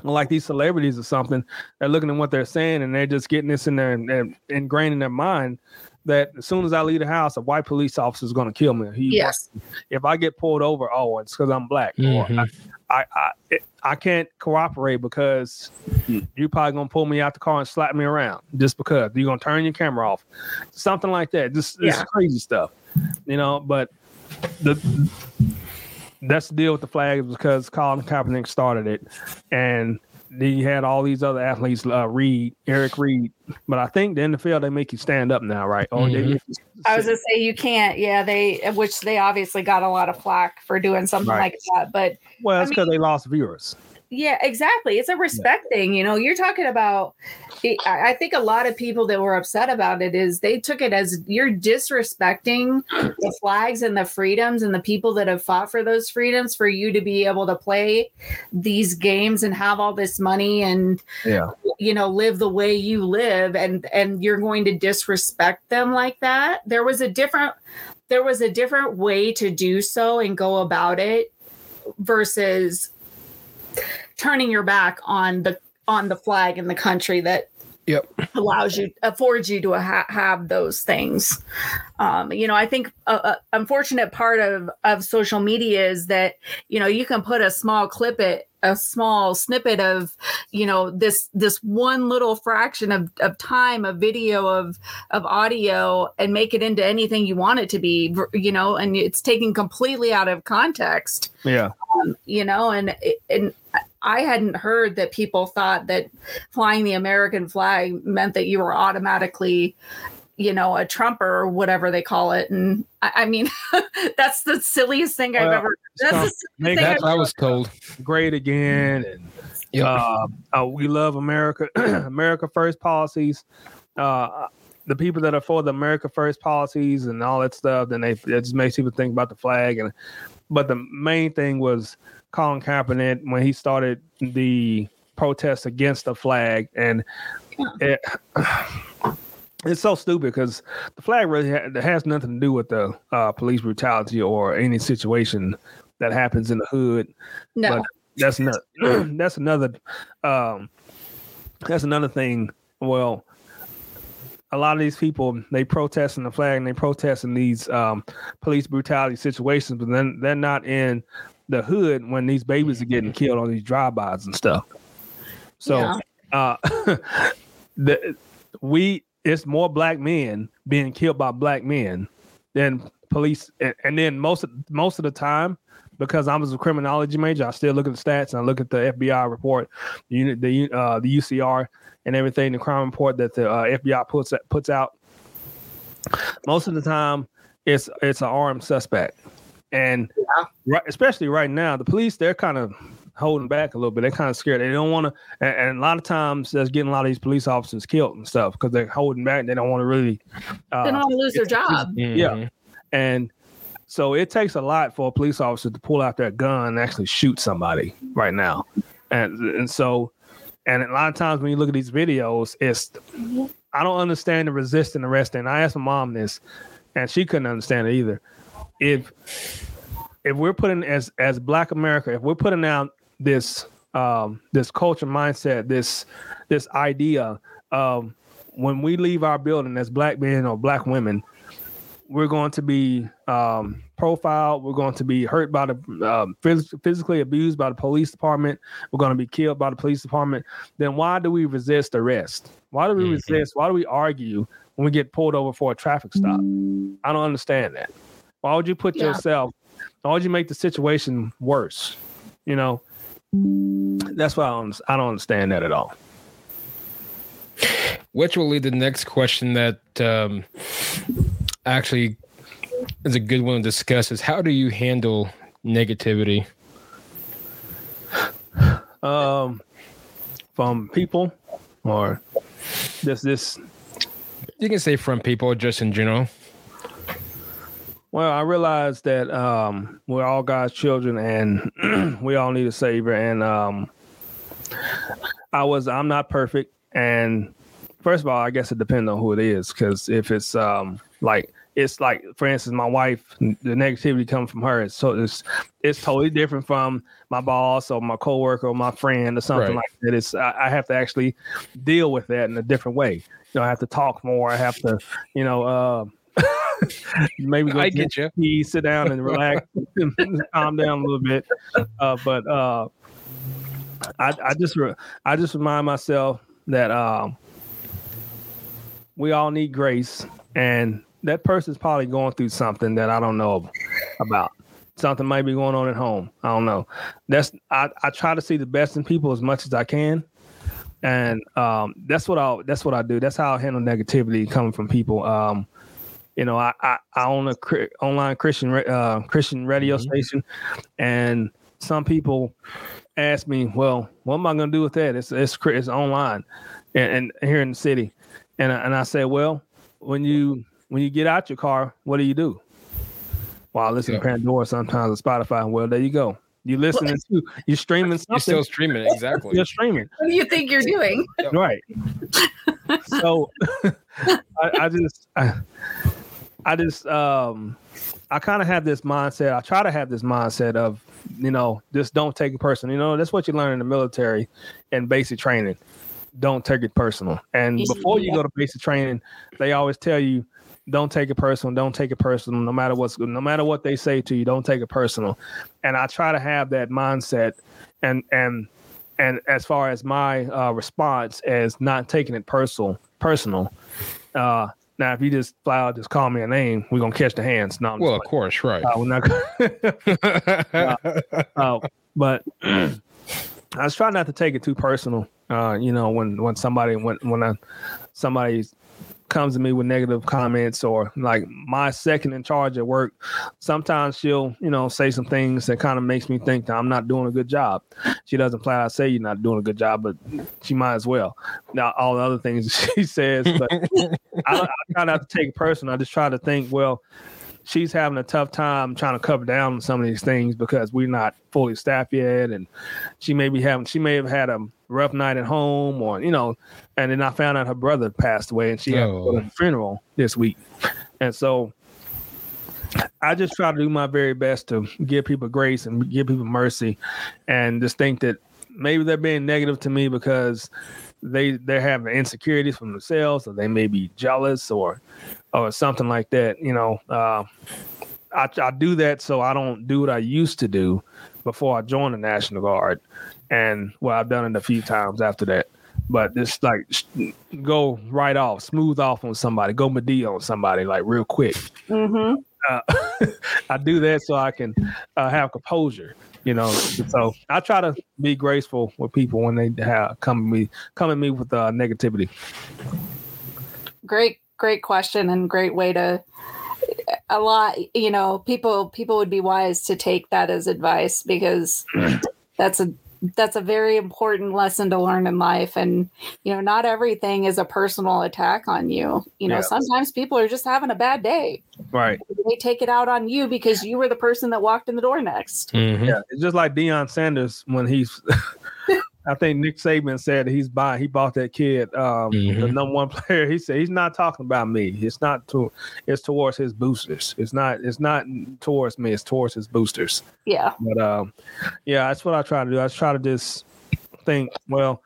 like these celebrities or something. They're looking at what they're saying and they're just getting this in there and, and ingrained in their mind that as soon as I leave the house, a white police officer is going to kill me. He, Yes. If I get pulled over, oh, it's because I'm black. Or Mhm. I, I, it, I can't cooperate because you're probably gonna pull me out the car and slap me around just because you're gonna turn your camera off, something like that. Just this Yeah. crazy stuff, you know. But the that's the deal with the flag is because Colin Kaepernick started it, and then you had all these other athletes, uh, Reid, Eric Reid. But I think the NFL they make you stand up now, right? Or they Mhm. make I was sit- gonna say you can't. Yeah, they which they obviously got a lot of flack for doing something Right. like that. But well, I it's because they lost viewers. Yeah, exactly. It's a respect thing. You know, you're talking about. I I think a lot of people that were upset about it is they took it as you're disrespecting the flags and the freedoms and the people that have fought for those freedoms for you to be able to play these games and have all this money and Yeah. you know live the way you live and and you're going to disrespect them like that there was a different there was a different way to do so and go about it versus turning your back on the on the flag in the country that Yep. allows you affords you to ha- have those things um, you know i think a, a unfortunate part of of social media is that you know you can put a small clip it a small snippet of you know this this one little fraction of, of time a video of of audio and make it into anything you want it to be you know and it's taken completely out of context Yeah. you know and and i hadn't heard that people thought that flying the american flag meant that you were automatically you know a trumper or whatever they call it and i, I mean *laughs* that's the silliest thing i've ever that's the silliest make thing that- I've That's I was told. great again and Yep. uh, uh, we love America, *clears throat* America First policies. Uh, the people that are for the America First policies and all that stuff, then they it just makes people think about the flag. And but the main thing was Colin Kaepernick when he started the protest against the flag, and it, *sighs* it's so stupid because the flag really ha- has nothing to do with the uh, police brutality or any situation that happens in the hood. No. But- that's another *clears throat* that's another um that's another thing. Well a lot of these people they protest in the flag and they protest in these um, police brutality situations, but then they're not in the hood when these babies are getting killed on these drive-bys and stuff. So, Yeah. uh, *laughs* the we it's more black men being killed by black men than police, and, and then most of most of the time. Because I was a criminology major, I still look at the stats and I look at the FBI report, the unit, the uh, the UCR, and everything, the crime report that the uh, FBI puts puts out. Most of the time, it's it's an armed suspect, and right, especially right now, the police they're kind of holding back a little bit. They're kind of scared. They don't want to, and, and a lot of times that's getting a lot of these police officers killed and stuff because they're holding back. They don't want to really. Uh, they don't want to lose their job. Yeah. And so it takes a lot for a police officer to pull out their gun and actually shoot somebody right now. And and so and a lot of times when you look at these videos, it's I don't understand the resisting arrest. And I asked my mom this, and she couldn't understand it either. If if we're putting as as Black America, if we're putting out this um this culture mindset, this this idea of when we leave our building as black men or black women, we're going to be um, profiled. We're going to be hurt by the um, phys- physically abused by the police department. We're going to be killed by the police department. Then why do we resist arrest? Why do we Mhm. resist? Why do we argue when we get pulled over for a traffic stop? I don't understand that. Why would you put Yeah. yourself? Why would you make the situation worse? You know, that's why I don't, I don't understand that at all. Which will lead to the next question that um, actually is a good one to discuss is how do you handle negativity? Um, from people or this this You can say from people just in general. Well, I realize that um, we're all God's children, and *clears throat* we all need a savior. And um, I was, I'm not perfect. And first of all, I guess it depends on who it is, because if it's um, like it's like, for instance, my wife, the negativity comes from her. So it's it's totally different from my boss or my coworker or my friend or something Right. like that. It's I, I have to actually deal with that in a different way. You know, I have to talk more. I have to, you know, uh, *laughs* maybe go I get you. tea, sit down and relax, *laughs* calm down a little bit. Uh, but uh, I, I just re- I just remind myself that um, we all need grace, and that person's probably going through something that I don't know about. Something might be going on at home. I don't know. That's I, I try to see the best in people as much as I can, and um, that's what I that's what I do. That's how I handle negativity coming from people. Um, you know, I I, I own a cri- online Christian uh, Christian radio Mhm. station, and some people ask me, "Well, what am I going to do with that? It's it's it's online, and, and here in the city," and I, and I say, "Well, when you when you get out your car, what do you do?" Well, I listen to Pandora sometimes, or Spotify. Well, there you go. You listening to you streaming something. You're still streaming it, exactly. You're streaming. What do you think you're doing? right *laughs* so *laughs* I, I just I, I just um i kind of have this mindset i try to have this mindset of you know just don't take it personal. You know that's what you learn in the military and basic training. Don't take it personal. And before you go to basic training they always tell you don't take it personal don't take it personal. No matter what's no matter what they say to you don't take it personal. And i try to have that mindset and and and as far as my uh, response as not taking it personal, personal. Uh, now, if you just fly out, just call me a name, we're gonna catch the hands. No, I'm well, of course, right. Uh, we're not. *laughs* uh, but *clears throat* I was trying not to take it too personal. Uh, you know, when when somebody when when I, somebody comes to me with negative comments or like my second in charge at work, sometimes she'll you know say some things that kind of makes me think that I'm not doing a good job. She doesn't flat out say you're not doing a good job, but she might as well. Now all the other things *laughs* she says, but *laughs* I, I try not to take it personal. I just try to think, well, she's having a tough time trying to cover down some of these things because we're not fully staffed yet, and she may be having, she may have had a rough night at home, or you know, and then I found out her brother passed away, and she had to Oh. funeral this week, and so. I just try to do my very best to give people grace and give people mercy, and just think that maybe they're being negative to me because they they're having insecurities from themselves, or they may be jealous, or or something like that. You know, uh, I, I do that so I don't do what I used to do before I joined the National Guard, and well, I've done it a few times after that. But just like go right off, smooth off on somebody, go Madea on somebody like real quick. Mm-hmm. Uh, *laughs* I do that so I can uh, have composure, you know. So I try to be graceful with people when they have come at me come at me with uh, negativity. Great, great question and great way to a lot you know people people would be wise to take that as advice because that's a that's a very important lesson to learn in life and you know not everything is a personal attack on you you know Yeah. sometimes people are just having a bad day Right. they take it out on you because you were the person that walked in the door next Mhm. Yeah. It's just like Deion Sanders when he's *laughs* I think Nick Saban said he's buying he bought that kid um the Mhm. number one *laughs* player. He said he's not talking about me. It's not to it's towards his boosters. It's not it's not towards me, it's towards his boosters. yeah But um, yeah, that's what I try to do. I try to just think, well,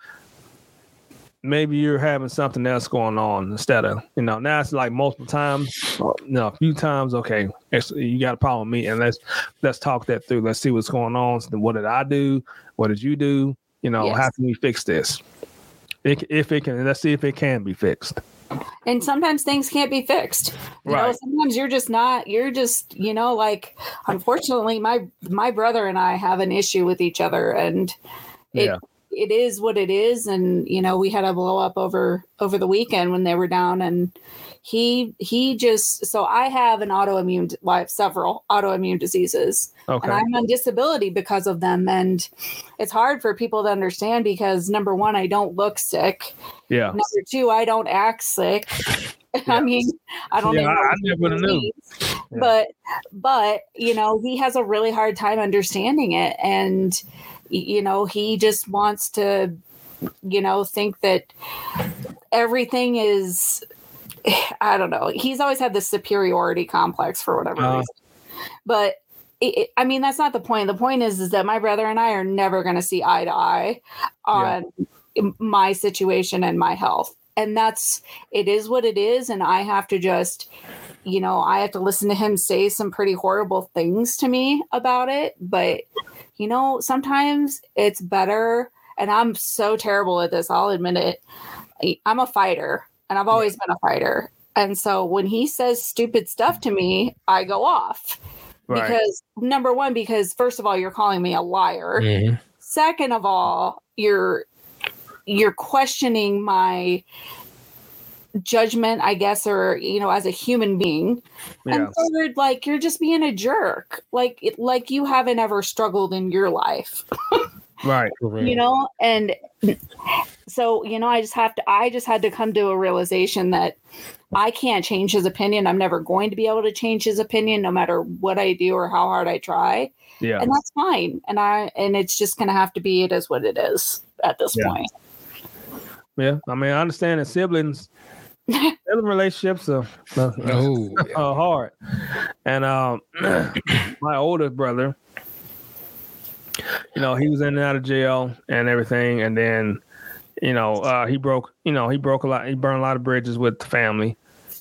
maybe you're having something else going on instead of, you know, now it's like multiple times, or, you know, a few times. Okay, it's, you got a problem with me, and let's let's talk that through. Let's see what's going on. So what did I do? What did you do? You know, Yes. how can we fix this? It, if it can, let's see if it can be fixed. and sometimes things can't be fixed you know Right. sometimes you're just not you're just you know like unfortunately my my brother and i have an issue with each other and it Yeah. it is what it is and you know we had a blow up over over the weekend when they were down and he he just so i have an autoimmune well, I have several autoimmune diseases Okay. and I'm on disability because of them. And it's hard for people to understand because number one, I don't look sick. yeah. Number two, I don't act sick. *laughs* I mean, I don't Yeah, know I- I never knew. Yeah. But but you know, he has a really hard time understanding it. And you know, he just wants to, you know, think that everything is *sighs* I don't know. He's always had this superiority complex for whatever Uh. reason. But it, it- I mean, that's not the point. The point is, is that my brother and I are never going to see eye to eye on my situation and my health. And that's, it is what it is. And I have to just, you know, I have to listen to him say some pretty horrible things to me about it. But, you know, sometimes it's better. And I'm so terrible at this, I'll admit it. I'm a fighter and I've always been a fighter. And so when he says stupid stuff to me, I go off Right. because number one, because first of all, you're calling me a liar. Mhm. Second of all, you're you're questioning my judgment, I guess, or you know, as a human being. yeah. And third, like you're just being a jerk. Like it, like you haven't ever struggled in your life *laughs* Right. you know and so you know i just have to i just had to come to a realization that i can't change his opinion i'm never going to be able to change his opinion no matter what i do or how hard i try Yeah. and that's fine and i and it's just gonna have to be it is what it is at this Yeah. point Yeah. I mean, I understand that siblings, sibling relationships are, are, Oh, *laughs* are hard. And um, *clears throat* my older brother, you know, he was in and out of jail and everything, and then, you know, uh, he broke, you know, he broke a lot, he burned a lot of bridges with the family,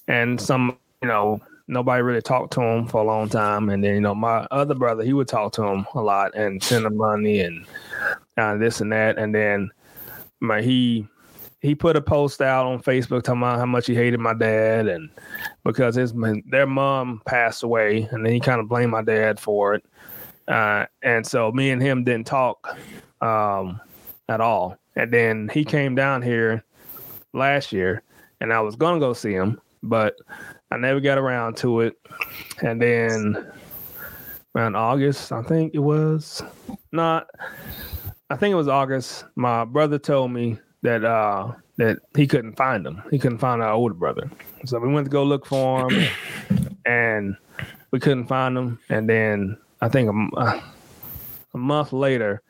and some, you know, nobody really talked to him for a long time, and then, you know, my other brother, he would talk to him a lot and send him money and uh, this and that, and then, my he he put a post out on Facebook talking about how much he hated my dad. And because his their mom passed away and then he kind of blamed my dad for it. Uh, and so me and him didn't talk um, at all. And then he came down here last year and I was gonna go see him, but I never got around to it. And then around August, I think it was not I think it was August. My brother told me that uh that he couldn't find him. He couldn't find our older brother. So we went to go look for him, and we couldn't find him. And then I think a, uh, a month later,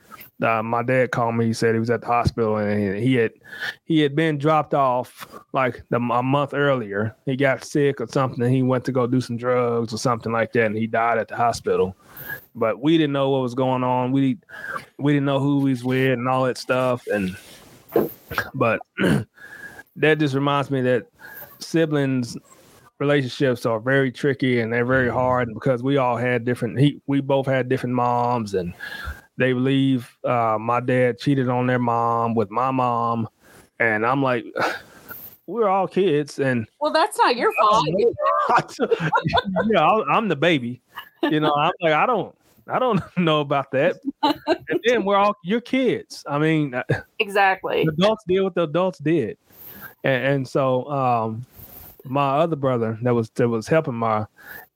uh, my dad called me. He said he was at the hospital and he had he had been dropped off like the, a month earlier. He got sick or something. He went to go do some drugs or something like that, and he died at the hospital. But we didn't know what was going on. We we didn't know who he was with and all that stuff. And but *clears throat* that just reminds me that siblings relationships are very tricky and they're very hard because we all had different he, we both had different moms and they believe uh, my dad cheated on their mom with my mom. And i'm like *sighs* we're all kids and well that's not your fault. *laughs* Yeah i'm the baby. You know i'm like i don't i don't *laughs* know about that. And then we're all your kids. I mean uh, exactly. adults did what the adults did. And, and so um my other brother that was that was helping my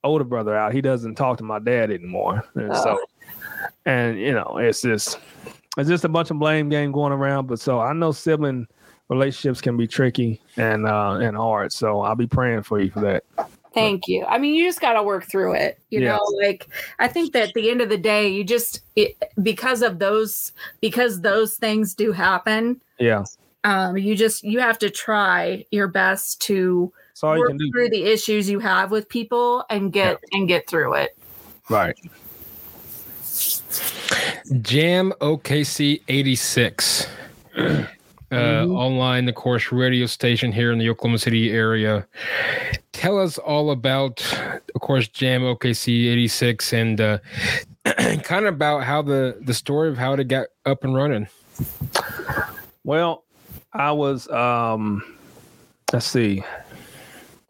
older brother out, he doesn't talk to my dad anymore. And oh. so and you know, it's just it's just a bunch of blame game going around. But so I know sibling relationships can be tricky and uh and hard. So I'll be praying for you for that. Thank you. I mean, you just got to work through it. You yeah. know, like I think that at the end of the day, you just it, because of those because those things do happen. Yeah. Um, you just you have to try your best to work through the issues you have with people and get yeah. and get through it. Right. Jam OKC 86. Uh, mm-hmm. online, of course, radio station here in the Oklahoma City area. Tell us all about, of course, Jam OKC 86 and uh, *clears throat* kind of about how the, the story of how it got up and running. Well, I was, um, let's see,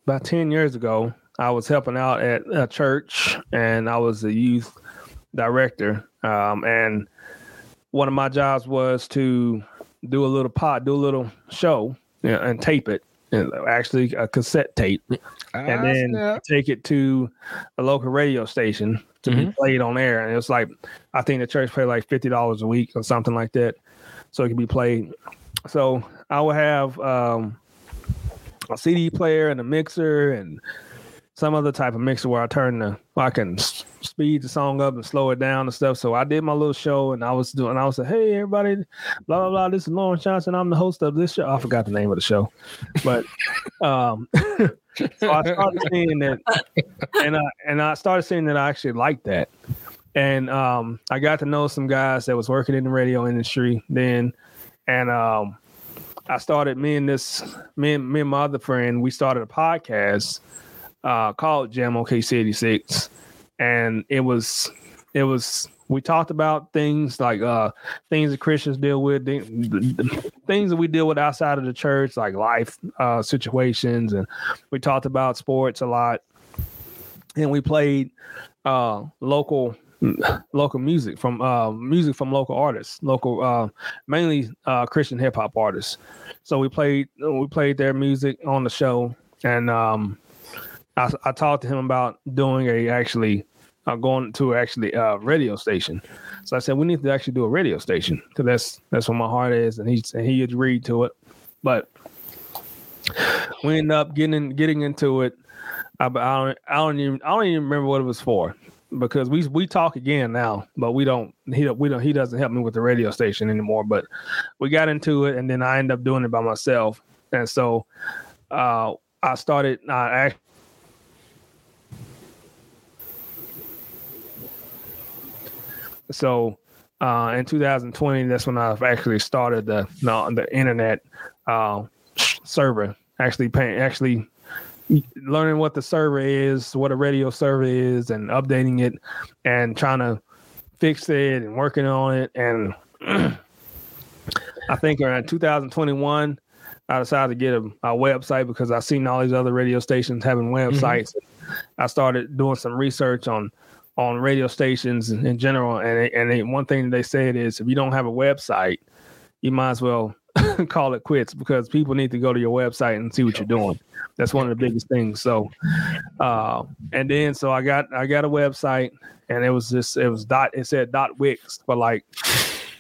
about 10 years ago, I was helping out at a church and I was a youth director. Um, and one of my jobs was to do a little pot, do a little show you know, and tape it. And actually, a cassette tape, and then take it to a local radio station to mm-hmm. be played on air. And it's like, I think the church paid like fifty dollars a week or something like that, so it could be played. So I would have um, a CD player and a mixer and some other type of mixer where I turn the I can speed the song up and slow it down and stuff. So I did my little show and I was doing I was like, hey everybody, blah blah blah. This is Lawrence Johnson. I'm the host of this show. I forgot the name of the show, but um, *laughs* so I started seeing that, and I and I started seeing that I actually liked that, and um, I got to know some guys that was working in the radio industry then, and um, I started me and this me and me and my other friend, we started a podcast uh, called Jam OKC 86. And it was it was we talked about things like uh things that Christians deal with, things that we deal with outside of the church, like life uh situations, and we talked about sports a lot. And we played uh local local music from uh, music from local artists, local uh, mainly uh, Christian hip hop artists. So we played we played their music on the show, and um, I, I talked to him about doing a actually uh, going to actually a uh, radio station. So I said we need to actually do a radio station because that's that's where my heart is, and he and he agreed to it. But we ended up getting getting into it. I, I don't I don't even I don't even remember what it was for because we we talk again now, but we don't he we don't he doesn't help me with the radio station anymore. But we got into it, and then I end up doing it by myself, and so uh, I started. I so uh, in 2020, that's when I've actually started the the, the internet uh, server. Actually paying actually learning what the server is, what a radio server is, and updating it, and trying to fix it and working on it. And *clears throat* I think around 2021, I decided to get a, a, website because I seen all these other radio stations having mm-hmm. websites. Mm-hmm. I started doing some research on on radio stations in general, and they, and they, one thing they said is if you don't have a website, you might as well *laughs* call it quits because people need to go to your website and see what you're doing. That's one of the biggest things. So, uh, and then so I got I got a website, and it was just it was dot it said dot wix for like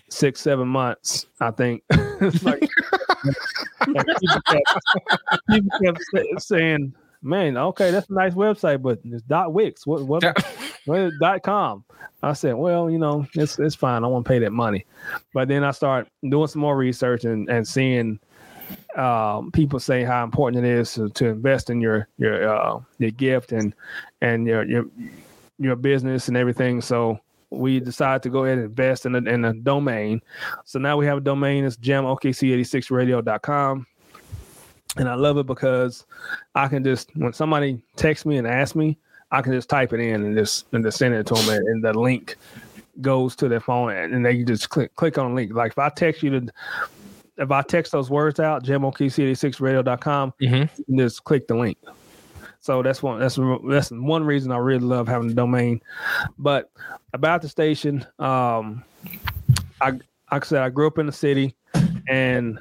six seven months I think. *laughs* like *laughs* people kept, people kept saying, "Man, okay, that's a nice website, but it's dot wix. What what?" Dot com. I said, well, you know, it's it's fine. I won't pay that money. But then I start doing some more research and and seeing um, people say how important it is to, to invest in your your uh, your gift and and your your your business and everything. So we decided to go ahead and invest in a, in a domain. So now we have a domain. It's jamokc86radio.com. And I love it because I can just, when somebody texts me and asks me, I can just type it in and just and just send it to them, and, and the link goes to their phone, and, they just click click on the link. Like if I text you to, if I text those words out, jamokc86radio.com, Mm-hmm. you can just click the link. So that's one that's that's one reason I really love having the domain. But about the station, um, I like I said, I grew up in the city, and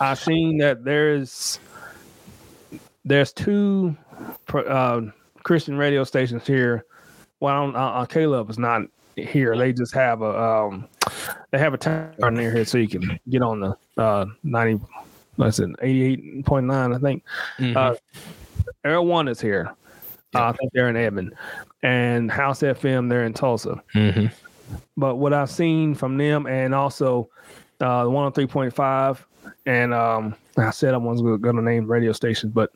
I seen that there's there's two uh, Christian radio stations here. Well, I don't, uh, uh, K-LOVE is not here. They just have a um, they have a tower near here, so you can get on the uh, ninety. What's it? Eighty eight point nine, I think. Mhm. Uh, Air One is here. Uh, I think they're in Edmond, and House FM they're in Tulsa. Mhm. But what I've seen from them, and also uh, the one on three point five, and um, I said I wasn't going to name radio stations, but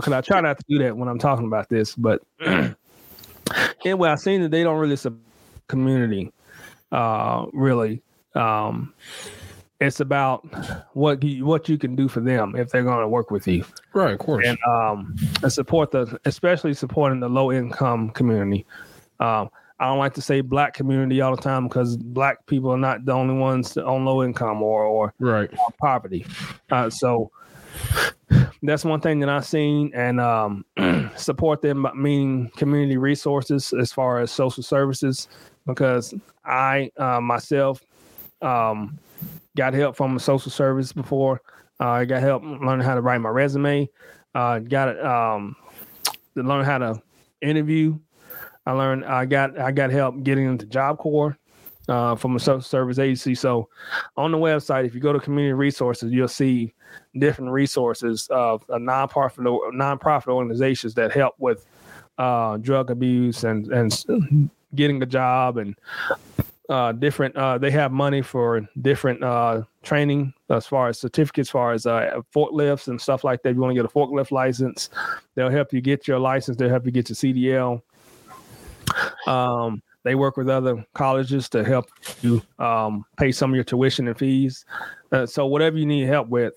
because I try not to do that when I'm talking about this. But *clears throat* anyway, I've seen that they don't really support community, uh, really. Um, it's about what you, what you can do for them if they're going to work with you Right, of course. and um and support the especially supporting the low income community. Um, I don't like to say black community all the time because black people are not the only ones on low income or or right. poverty. Uh, so that's one thing that I've seen and um, *clears throat* support them, meaning community resources as far as social services, because I uh, myself um, got help from a social service before. Uh, I got help learning how to write my resume. Uh, got. Um, to learn how to interview. I learned. I got. I got help getting into Job Corps uh, from a social service agency. So on the website, if you go to community resources, you'll see different resources of uh, nonprofit nonprofit organizations that help with uh, drug abuse and and getting a job and uh, different. Uh, they have money for different uh, training as far as certificates, as far as uh, forklifts and stuff like that. If you want to get a forklift license, they'll help you get your license. They'll help you get your CDL. Um, they work with other colleges to help you um, pay some of your tuition and fees. Uh, so whatever you need help with,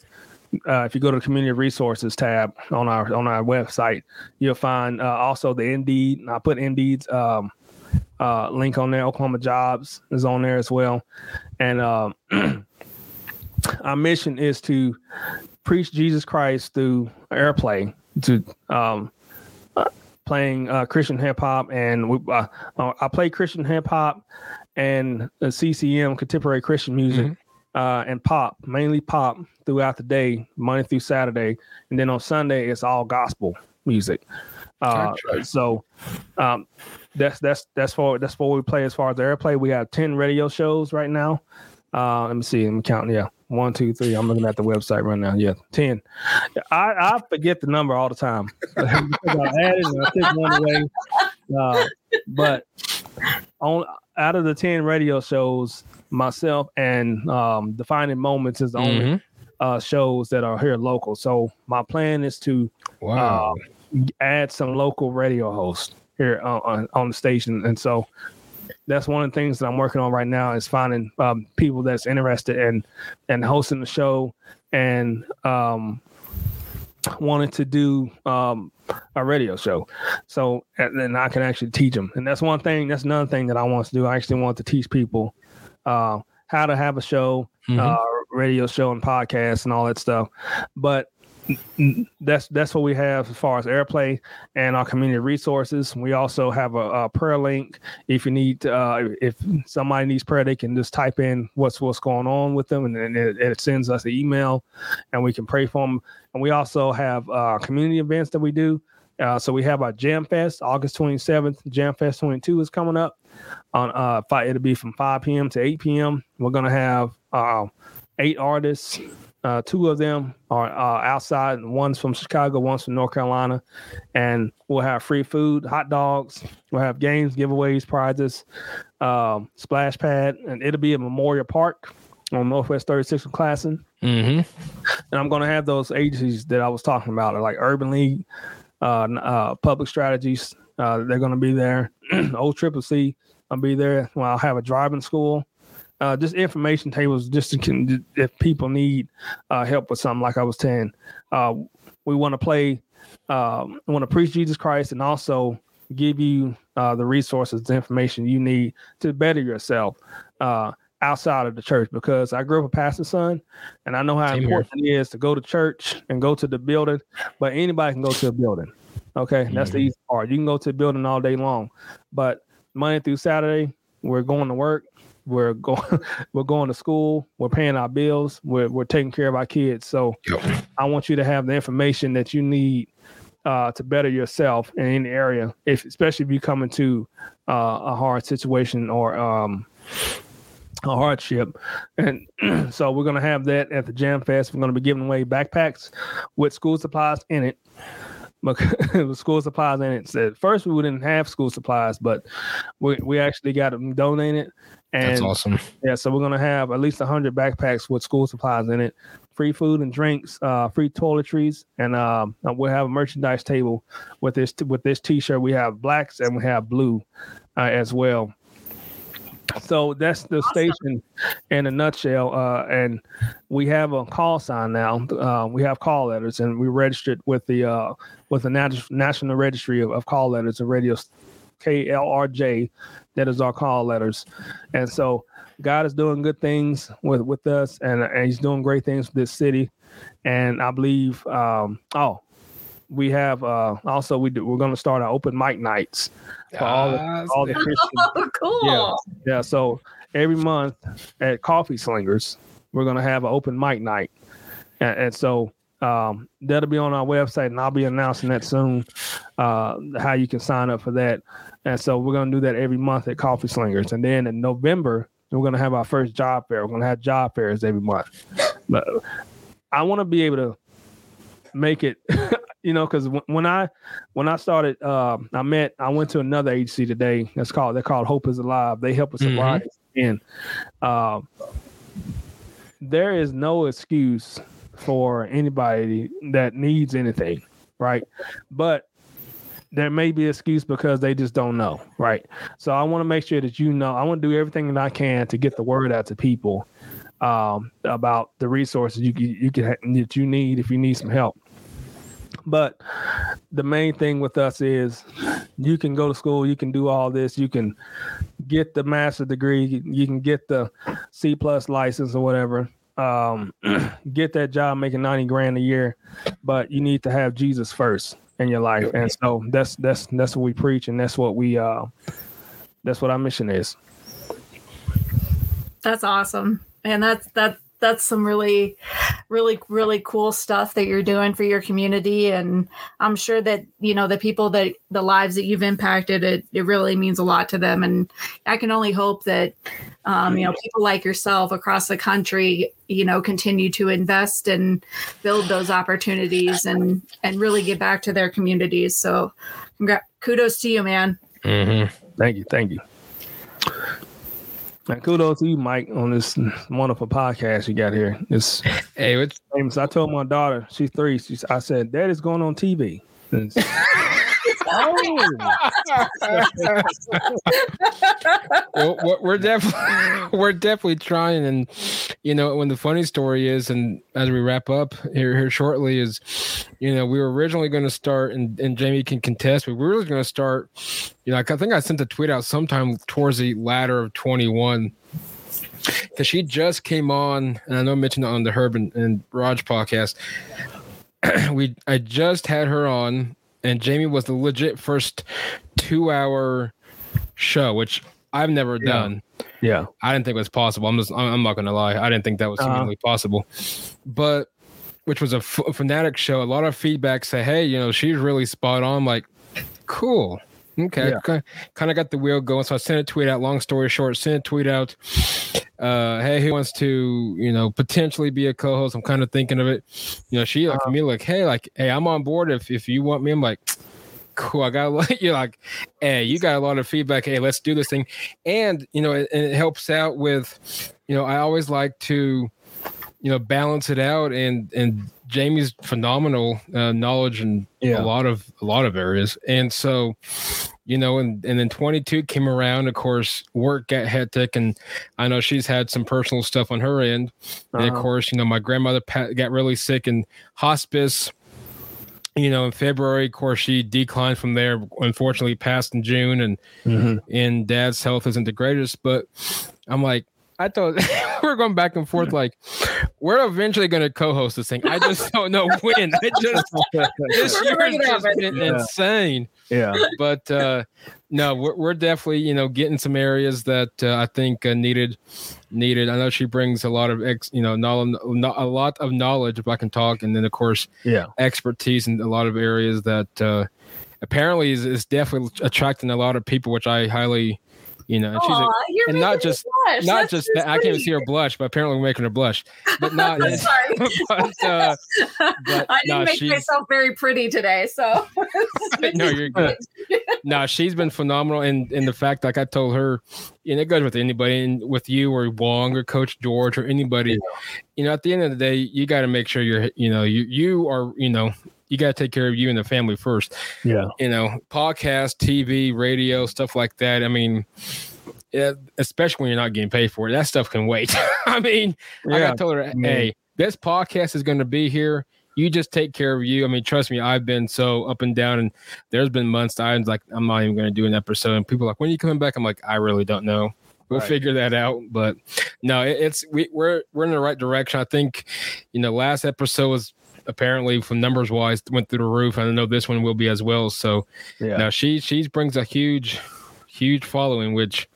uh, if you go to the community resources tab on our on our website, you'll find uh, also the Indeed. I put Indeed's um, uh, link on there. Oklahoma Jobs is on there as well, and um, *clears throat* our mission is to preach Jesus Christ through airplay to um, playing uh, Christian hip hop, and we, uh, uh, I play Christian hip hop and uh, CCM contemporary Christian music uh, and pop, mainly pop throughout the day, Monday through Saturday, and then on Sunday it's all gospel music. Uh, Gotcha. So um, that's that's that's for that's what we play as far as the airplay. We have ten radio shows right now. Uh, let me see. I'm counting. Yeah, one, two, three. I'm looking at the website right now. Yeah, ten. I, I forget the number all the time. *laughs* because I added and I took one away. Uh, but on out of the ten radio shows, myself and um, Defining Moments is the only Mhm. uh, shows that are here local. So my plan is to Wow. add some local radio hosts here on, on, on the station, and so that's one of the things that I'm working on right now is finding um, people that's interested in and hosting the show and um, wanted to do um, a radio show. So and then I can actually teach them, and that's one thing. That's another thing that I want to do. I actually want to teach people uh, how to have a show, Mhm. uh, radio show, and podcast and all that stuff. But that's that's what we have as far as airplay and our community resources. We also have a, a prayer link. If you need, uh, if somebody needs prayer, they can just type in what's what's going on with them, and then it, it sends us an email, and we can pray for them. And we also have uh, community events that we do. Uh, so we have our Jam Fest, August 27th. Jam Fest 22 is coming up. On uh, fi- it'll be from 5 p.m. to 8 p.m. We're gonna have uh, eight artists. Uh, two of them are uh, outside, one's from Chicago, one's from North Carolina, and we'll have free food, hot dogs. We'll have games, giveaways, prizes, um, splash pad, and it'll be at Memorial Park on Northwest 36th and Classen. Mhm. And I'm going to have those agencies that I was talking about, like Urban League, uh, uh, Public Strategies, Uh, they're going to be there. *clears throat* Old Triple C, I'll be there. Well, I'll have a driving school. Uh, just information tables, just to, if people need uh, help with something, like I was saying. Uh, we want to play, um, want to preach Jesus Christ, and also give you uh, the resources, the information you need to better yourself uh, outside of the church. Because I grew up a pastor's son, and I know how Same important it is to go to church and go to the building. But anybody can go to a building. Okay, that's the Mhm. easy part. You can go to a building all day long, but Monday through Saturday, we're going to work. We're going, *laughs* we're going to school. We're paying our bills. We're we're taking care of our kids. So Yep. I want you to have the information that you need uh, to better yourself in any area, if especially if you come into uh, a hard situation or um, a hardship. And *clears throat* so we're gonna have that at the Jam Fest. We're gonna be giving away backpacks with school supplies in it. With *laughs* school supplies in it. At first, we didn't have school supplies, but we, we actually got them donated. And That's awesome. yeah, so we're gonna have at least hundred backpacks with school supplies in it, free food and drinks, uh, free toiletries, and um, we'll have a merchandise table with this with this T-shirt. We have blacks and we have blue uh, as well. So that's the Awesome. station in a nutshell. Uh, and we have a call sign now. Uh, we have call letters, and we registered with the uh, with the Nat- National Registry of, of Call Letters and Radio KLRJ. That is our call letters, and so God is doing good things with with us, and, and He's doing great things with this city. And I believe, um, oh, we have uh, also we do, we're going to start our open mic nights for all the, Ah, all the Christian *laughs* Oh, cool. Yeah. yeah, so every month at Coffee Slingers, we're gonna have an open mic night, and, and so um, that'll be on our website, and I'll be announcing that soon. Uh, how you can sign up for that, and so we're gonna do that every month at Coffee Slingers, and then in November we're gonna have our first job fair. We're gonna have job fairs every month, but I want to be able to make it. *laughs* You know, because when I when I started, uh, I met I went to another agency today. That's called they're called Hope is Alive. They help us Mhm. arrive in. Um, there is no excuse for anybody that needs anything, right? But there may be excuse because they just don't know, right? So I want to make sure that you know. I want to do everything that I can to get the word out to people um, about the resources you you can that you need if you need some help. But the main thing with us is you can go to school, you can do all this, you can get the master degree, you can get the C plus license or whatever. Um, *clears throat* get that job making 90 grand a year, but you need to have Jesus first in your life. And so that's that's that's what we preach and that's what we uh that's what our mission is. That's awesome. And that's that that's some really really really cool stuff that you're doing for your community. And I'm sure that you know the people that the lives that you've impacted it it really means a lot to them. And I can only hope that um, you know people like yourself across the country you know continue to invest and build those opportunities and and really get back to their communities. So congr- kudos to you man. Mhm. Thank you, thank you. And kudos to you, Mike, on this wonderful podcast you got here. It's Hey, what's famous. I told my daughter, she's three. She's, I said, Dad is going on TV. *laughs* Oh, well, we're- definitely *laughs* we're definitely trying, and you know, when the funny story is, and as we wrap up here here shortly, is you know, we were originally going to start, and and Jamie can contest, but we were really going to start. You know, I think I sent the tweet out sometime towards the latter of twenty one. Because she just came on, and I know I mentioned it on the Herb and, and Raj podcast. *clears throat* we I just had her on, and Jamie was the legit first two hour show, which I've never Yeah. done. yeah. I didn't think it was possible. I'm just, I'm not gonna lie. I didn't think that was Uh-huh. humanly possible. But which was a f- fanatic show. A lot of feedback say, hey, you know, she's really spot on. Like, cool. Okay, Yeah. kind of got the wheel going. So I sent a tweet out. Long story short, sent a tweet out. Uh, hey, who wants to, you know, potentially be a co-host? I'm kind of thinking of it. You know, she like Uh-huh. me, like, hey, like, hey, I'm on board if if you want me. I'm like, cool. I got a lot. *laughs* You're like, hey, you got a lot of feedback. Hey, let's do this thing. And you know, it, and it helps out with, you know, I always like to you know balance it out and and Jamie's phenomenal uh, knowledge in Yeah. a lot of a lot of areas and so you know and and then 22 came around of course work got hectic and I know she's had some personal stuff on her end and of Uh-huh. course you know my grandmother got really sick in hospice you know in February of course she declined from there unfortunately passed in June and Mhm. and dad's health isn't the greatest, but I'm like, I thought *laughs* we're going back and forth. Like, we're eventually going to co-host this thing. I just *laughs* don't know when. I just this year gonna has just been Yeah. insane. yeah. But uh, no, we're, we're definitely you know getting some areas that uh, I think uh, needed needed. I know she brings a lot of ex, you know, knowledge, a lot of knowledge if I can talk, and then of course Yeah. expertise in a lot of areas that uh, apparently is, is definitely attracting a lot of people, which I highly, you know, and she's a, and not just- blush. not That's just that, I can't even see her blush, but apparently we're making her blush. But not, *laughs* sorry. *laughs* but uh, but *laughs* I didn't no, make she's- myself very pretty today, so no, you're good. no, she's been phenomenal, and and the fact, like I told her, and it goes with anybody, and with you or Wong or Coach George or anybody, you know, at the end of the day, you got to make sure you're, you know, you you are, you know, you got to take care of you and the family first. Yeah. You know, podcast, TV, radio, stuff like that. I mean. Yeah, especially when you're not getting paid for it, that stuff can wait. *laughs* I mean, Yeah. I told her, hey, this podcast is going to be here. You just take care of you. I mean, trust me, I've been so up and down, and there's been months that I'm like, I'm not even going to do an episode. And people are like, when are you coming back? I'm like, I really don't know. We'll Right. figure that out. But no, it, it's we, we're we're in the right direction. I think, you know, last episode was apparently from numbers wise went through the roof. I know this one will be as well. So Yeah. now she she brings a huge, huge following, which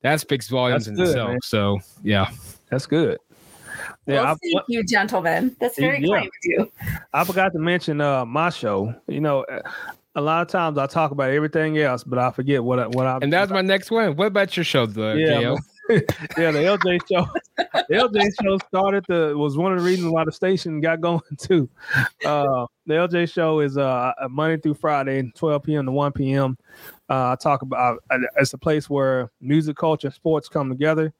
that speaks volumes That's in good, itself. man. So yeah. That's good. Yeah. well, I, thank you, gentlemen. That's very Yeah. kind of you. I forgot to mention uh my show. You know, uh, a lot of times I talk about everything else, but I forget what I, what I And that's my next one. What about your show, though? Yeah, JL? Yeah, the LJ show. The LJ show started the was one of the reasons why the station got going *laughs* too. Uh, the LJ show is uh Monday through Friday, 12 p.m. to 1 p.m. Uh, I talk about uh, it's a place where music, culture, sports come together.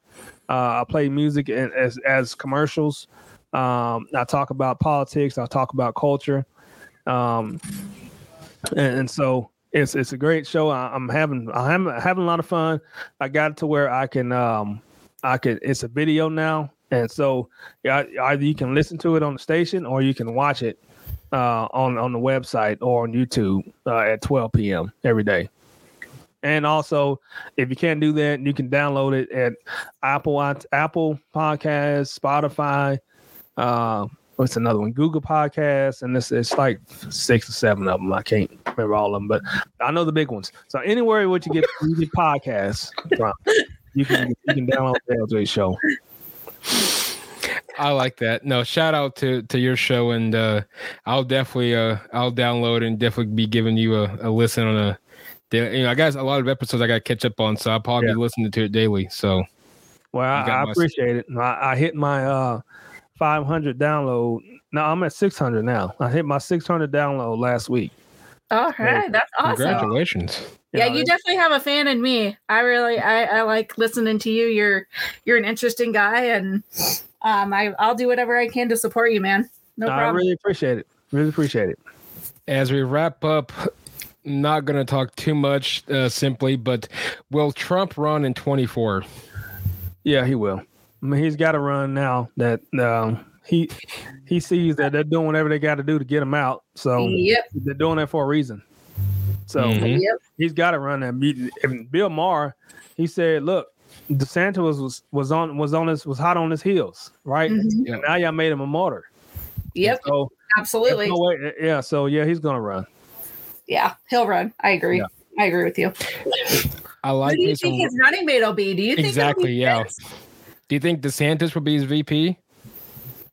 Uh, I play music and, as as commercials. Um, I talk about politics. I talk about culture. Um, and, and so it's it's a great show. I, I'm having I'm having a lot of fun. I got it to where I can um I can it's a video now, and so yeah, either you can listen to it on the station or you can watch it uh, on on the website or on YouTube uh, at 12 p.m. every day. And also, if you can't do that, you can download it at Apple Apple Podcasts, Spotify. Uh, what's another one? Google Podcasts, and this it's like six or seven of them. I can't remember all of them, but I know the big ones. So anywhere what you get you get podcasts from, you can you can download the LJ show. I like that. No, shout out to to your show, and uh, I'll definitely uh I'll download and definitely be giving you a, a listen on a. You know, I got a lot of episodes I got to catch up on, so I'll probably Yeah. be listening to it daily. So Well, I, I appreciate it. I, I hit my uh 500 download. No, I'm at 600 now. I hit my 600 download last week. All right, that's awesome. congratulations. Yeah, know, you definitely have a fan in me. I really, I, I like listening to you. You're, you're an interesting guy, and um, I, I'll do whatever I can to support you, man. No I problem. I really appreciate it. Really appreciate it. As we wrap up, not going to talk too much uh, simply, but will Trump run in 24? Yeah, he will. I mean, he's got to run now that um, he he sees that they're doing whatever they got to do to get him out. So Yep, they're doing that for a reason. So Mhm. yep. he's got to run that. And Bill Maher, he said, "Look, DeSantis was was was on was on his was hot on his heels, right? Mhm. Yeah. Now y'all made him a martyr. Yep, So absolutely. no way- yeah. So yeah, he's gonna run. Yeah, he'll run. I agree. Yeah. I agree with you. I like Who do you me some- think his running mate will be? Do you think Exactly, be yeah. Pence? Do you think DeSantis will be his VP?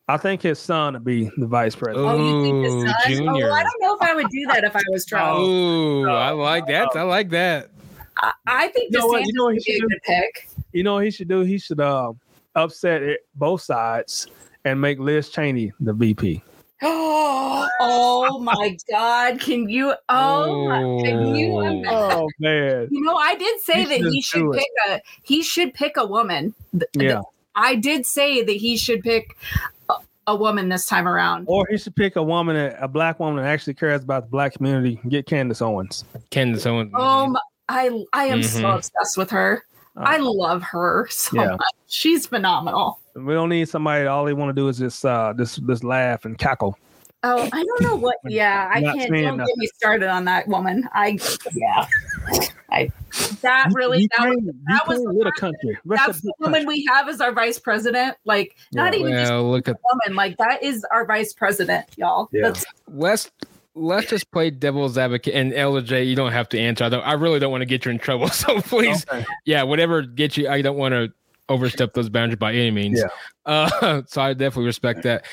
I think his son would be the vice president. Oh, you think his son? Junior. Oh, I don't know if I would do that if I was Trump. Oh, no, I like that. I like that. I, I think You know what- DeSantis you know would he be a should good pick. You know what he should do? He should uh, upset it, both sides and make Liz Cheney the VP. *gasps* oh my God! Can you? Oh, my, can you? Oh. imagine? Oh man. You know, I did say He that he do should it. pick a he should pick a woman. Yeah. I did say that he should pick a, a woman this time around. Or he should pick a woman, that, a black woman that actually cares about the black community. Get Candace Owens. Candace Owens. Um, I I am so Mhm. obsessed with her. Uh, I love her so Yeah. much. She's phenomenal. We don't need somebody. All they want to do is just uh, just just laugh and cackle. Oh, I don't know what. Yeah, I can't. saying Don't nothing. get me started on that woman. I yeah. *laughs* I that really that was, that was the little country. Rest that's the the woman we have as our vice president. Like not Yeah. even just Well, look at a woman. Like that is our vice president, y'all. Yeah. That's let's let's just play devil's advocate and LJ, you don't have to answer. I don't I really don't want to get you in trouble. *laughs* So please, Okay. yeah, whatever gets you, I don't want to overstep those boundaries by any means. Yeah. Uh, *laughs* so I definitely respect that.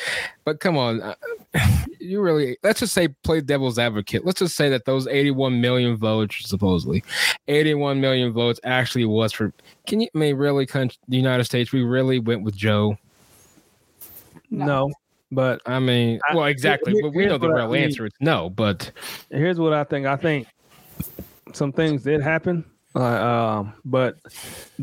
But come on, uh, *sighs* you really let's just say play devil's advocate. Let's just say that those 81 million votes, supposedly 81 million votes, actually was for. Can you I mean really? Con- the United States, we really went with Joe. No, but I mean, I- well, exactly. here- But we know the what I real mean. answer is no. But here's what I think. I think some things did happen, uh, um, but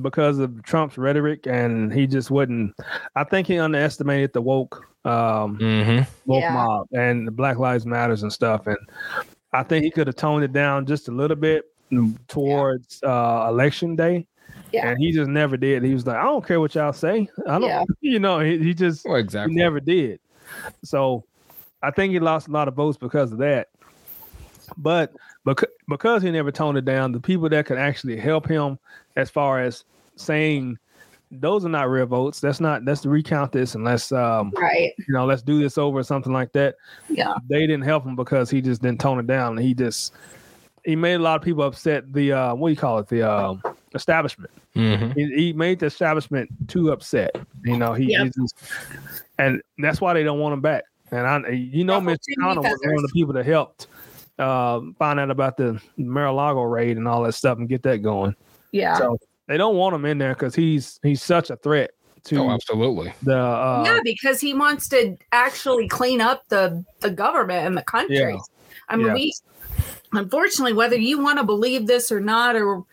because of Trump's rhetoric and he just wouldn't. I think he underestimated the woke um, mhm. woke Yeah. mob and the Black Lives Matters and stuff, and I think he could have toned it down just a little bit towards uh, election day. Yeah. And he just never did. He was like, I don't care what y'all say. I don't, Yeah. *laughs* you know, he, he just well, he never did. So I think he lost a lot of votes because of that. But because, because he never toned it down, the people that could actually help him as far as saying those are not real votes. That's not let's recount this and let's um right. you know let's do this over or something like that. Yeah. They didn't help him because he just didn't tone it down. He just he made a lot of people upset. The uh what do you call it? The um establishment. Mhm. He, he made the establishment too upset. You know, he, Yep. he just, and that's why they don't want him back. And I, you know, Ruffle Mitch too many McConnell was one of the people that helped uh, find out about the Mar-a-Lago raid and all that stuff and get that going. Yeah. So they don't want him in there because he's he's such a threat to Oh, absolutely. the. Uh, yeah, because he wants to actually clean up the the government and the country. Yeah. I mean, Yeah. we unfortunately, whether you want to believe this or not, or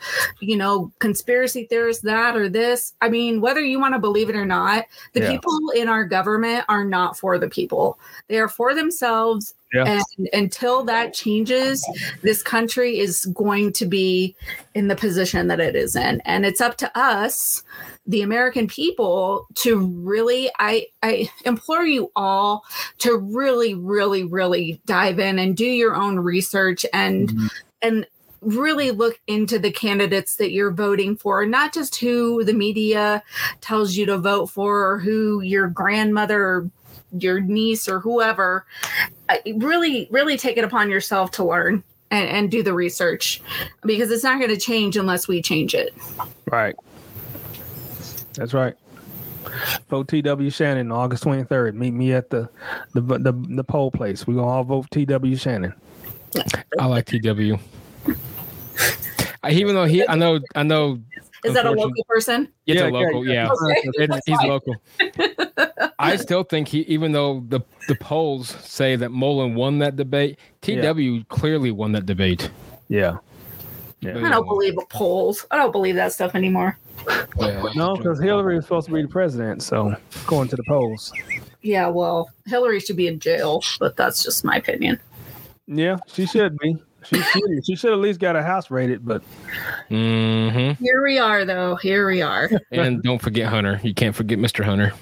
you know, conspiracy theorists that or this, I mean, whether you want to believe it or not, the Yeah. people in our government are not for the people. They are for themselves. Yeah. And until that changes, this country is going to be in the position that it is in. And it's up to us the American people to really I I implore you all to really really really dive in and do your own research and Mhm. and really look into the candidates that you're voting for not just who the media tells you to vote for or who your grandmother or your niece or whoever really really take it upon yourself to learn and, and do the research because it's not going to change unless we change it Right. That's right. Vote TW Shannon August 23rd. Meet me at the the the, the poll place. We're gonna all vote TW Shannon. I like TW. I, even though he, I know, I know, is that a local person it's Yeah, a local, yeah. yeah, Okay. It- he's local. I *laughs* still think he, even though the the polls say that Mullin won that debate, TW clearly won that debate. Yeah. I don't believe polls. I don't believe that stuff anymore. Yeah. No, because Hillary was supposed to be the president. So according to the polls. Yeah, well, Hillary should be in jail, but that's just my opinion. Yeah, she should be. She should. She should at least got a house rated. But hmm Here we are, though. Here we are. *laughs* And don't forget Hunter. You can't forget Mr. Hunter.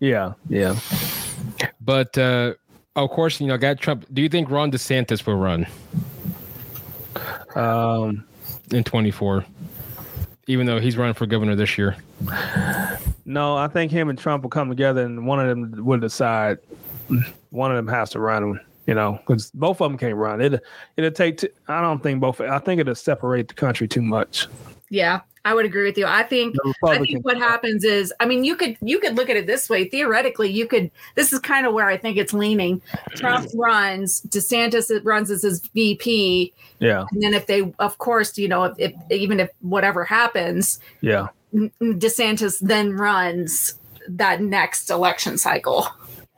yeah, yeah. But uh, of course, you know, got Trump. Do you think Ron DeSantis will run Um, in 24? Even though he's running for governor this year. no, I think him and Trump will come together, and one of them will decide. One of them has to run. You know, because both of them can't run. It it'll take. T- I don't think both. I think it'll separate the country too much. Yeah, I would agree with you. I think I think what happens is, I mean, you could you could look at it this way. Theoretically, you could. This is kind of where I think it's leaning. Trump mm-hmm. runs, DeSantis runs as his VP, yeah, and then if they, of course, you know, if, if even if whatever happens, yeah, DeSantis then runs that next election cycle.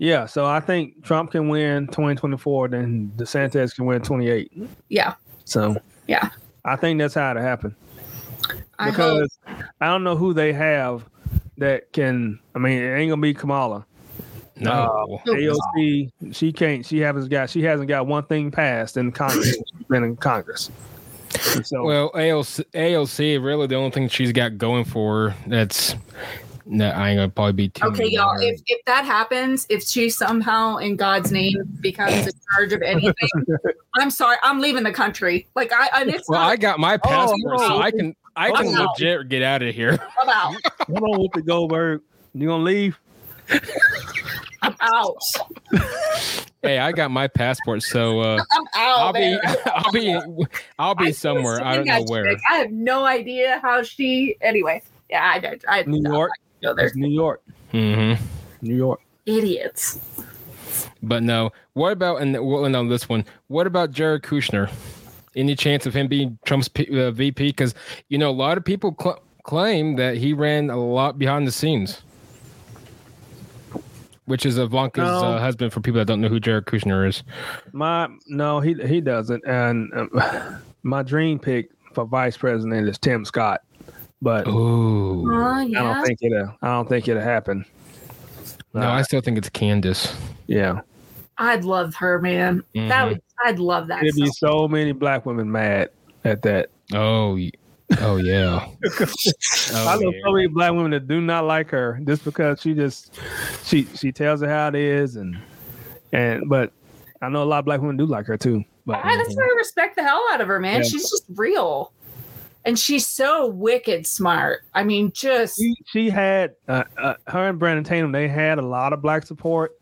Yeah. So I think Trump can win 2024, then DeSantis can win 28. Yeah, So Yeah. I think that's how it happened. I hope. because I don't know who they have that can. I mean, it ain't gonna be Kamala. No. Uh, AOC, she can't. She hasn't got. She hasn't got one thing passed in Congress. been in Congress. So, well, AOC, AOC, really the only thing she's got going for her that's no, I ain't gonna probably be too. Okay, y'all. If, if that happens, if she somehow, in God's name, becomes in charge of anything, *laughs* I'm sorry, I'm leaving the country. Like I, and it's well, not, I got my passport, no. so I can I can *laughs* I'm out. legit get out of here. I'm out. come on with the Goldberg. You gonna leave? I'm out. hey, I got my passport, so uh, *laughs* I'm out. I'll be man. I'll be I'll be I somewhere. I don't know where. chick. I have no idea how she. Anyway, yeah, I don't. I New York. I don't It's New York. hmm New York. idiots. But no, what about and we'll end on this one. What about Jared Kushner? Any chance of him being Trump's P, uh, VP? Because you know a lot of people cl- claim that he ran a lot behind the scenes, which is Ivanka's No. uh, husband. For people that don't know who Jared Kushner is, My no, he he doesn't. And um, *sighs* my dream pick for vice president is Tim Scott, but oh Oh I don't think it'll. I don't think it'll happen. no, I still think it's Candace. yeah, I'd love her, man. That Mhm. would. I'd love that. it'd be so- so many black women mad at that. Oh, oh yeah. *laughs* I Oh, know yeah. so many black women that do not like her just because she just she she tells her how it is and and but I know a lot of black women do like her too. But I, that's why I respect the hell out of her, man. Yeah. She's just real, and she's so wicked smart. I mean, just she she had uh, uh, her and Brandon Tatum they had a lot of black support,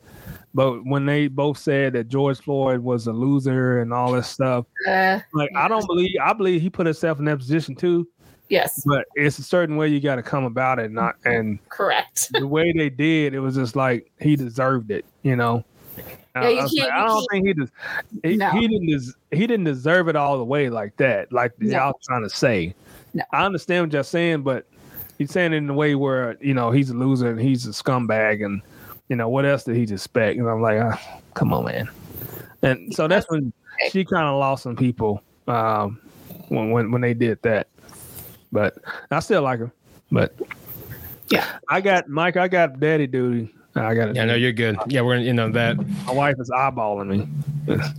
but when they both said that George Floyd was a loser and all this stuff, uh, like I don't believe I believe he put himself in that position too. yes, But it's a certain way you got to come about it, not and correct. the way they did, it was just like he deserved it, you know. I- Yeah, you I, can't- like, I don't think he does. He, No. he didn't. Des- he didn't deserve it all the way like that. Like No. y'all trying to say. No. I understand what you're saying, but he's saying it in a way where you know he's a loser and he's a scumbag, and you know what else did he just expect? And I'm like, ah, come on, man. And so that's when she kind of lost some people um, when when when they did that. But I still like her. But Yeah. I got Mike. I got daddy duty. I got it. Yeah, no, you're good. Yeah, we're gonna, you know that. My wife is eyeballing me.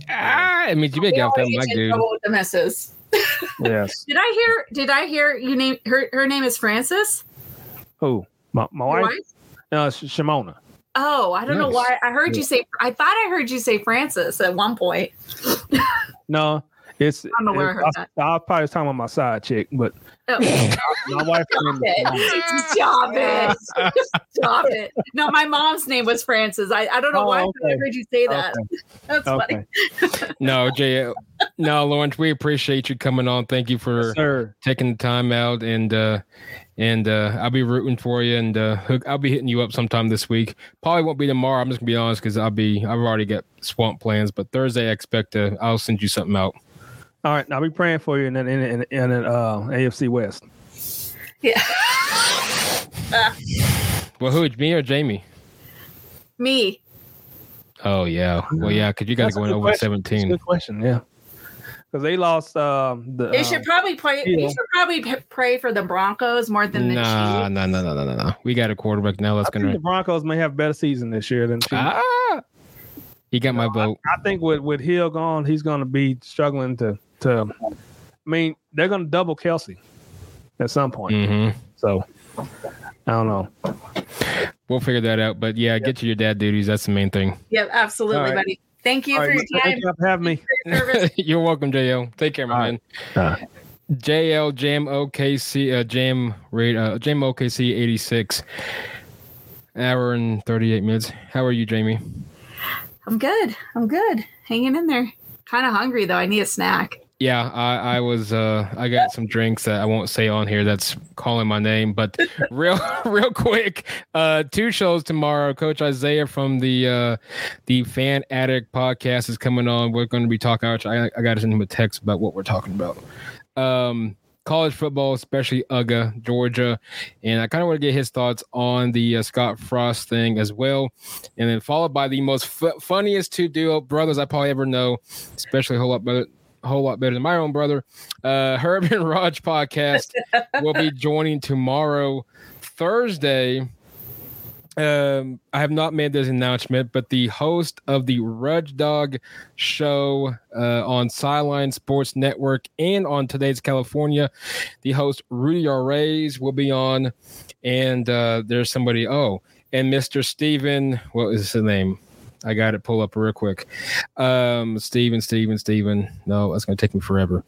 Ah, I mean, you big out there, always my dude. with the missus. *laughs* yes. Did I hear? Did I hear you name her? Her name is Frances. Who? My, my Your wife? wife? No, it's Shimona. Oh, I don't know why. I heard you say. I thought I heard you say Francis at one point. *laughs* No, it's. don't know where I heard I, I, was probably talking about my side chick, but Oh, *laughs* my wife. Stop it. Stop it. Stop it. No, my mom's name was Frances. I, I don't know Oh, why okay. I heard you say that. *laughs* That's funny. *laughs* No, Jay. No, Lawrence, we appreciate you coming on. Thank you for Sir. taking the time out, and uh, and uh, I'll be rooting for you, and uh, hook, I'll be hitting you up sometime this week. Probably won't be tomorrow. I'm just gonna be honest because I'll be I've already got swamp plans, but Thursday I expect to. I'll send you something out. All right. I'll be praying for you in in in, in, in uh, AFC West. Yeah. *laughs* Well, who? Me or Jamie? Me. Oh yeah. Well, yeah, because you got to That's go in over question. That's a 17. good question. Yeah. Because they lost um, the. You um, should probably pray. yeah. You should probably pray for the Broncos more than the Nah, Chiefs. no, no, no, no, no, no. We got a quarterback now I that's think gonna. the Broncos may have a better season this year than. Chiefs. Ah, he got my vote. I think with with Hill gone, he's going to be struggling to to. I mean, they're going to double Kelsey at some point. hmm So I don't know. We'll figure that out. But yeah, get to your dad duties. That's the main thing. Yep, absolutely, All right. buddy. Thank you All for right, your time. thank you for having me. for your. *laughs* You're welcome, JL. Take care, my All man. right. JL Jam OKC uh, Jam rate uh, Jam OKC 86 hour and 38 minutes. How are you, Jamie? I'm good. I'm good. Hanging in there. Kind of hungry though. I need a snack. Yeah, I, I was uh I got some drinks that I won't say on here that's calling my name, but *laughs* real *laughs* real quick, uh two shows tomorrow. Coach Isaiah from the uh the Fan Addict podcast is coming on. We're going to be talking I, I got to send him a text about what we're talking about. Um college football, especially UGA, Georgia, and I kind of want to get his thoughts on the uh, Scott Frost thing as well, and then followed by the most fu- funniest two duo brothers I probably ever know, especially a whole lot better, a whole lot better than my own brother. Uh, *laughs* Herb and Raj podcast *laughs* will be joining tomorrow. Thursday, um, I have not made this announcement, but the host of the Rudge Dog show uh, on Sideline Sports Network and on Today's California, the host Rudy Arrays will be on, and uh, there's somebody. Oh, and Mr. Steven, what is his name? I got it pull up real quick. Um, Steven, Steven, Steven. No, that's gonna take me forever.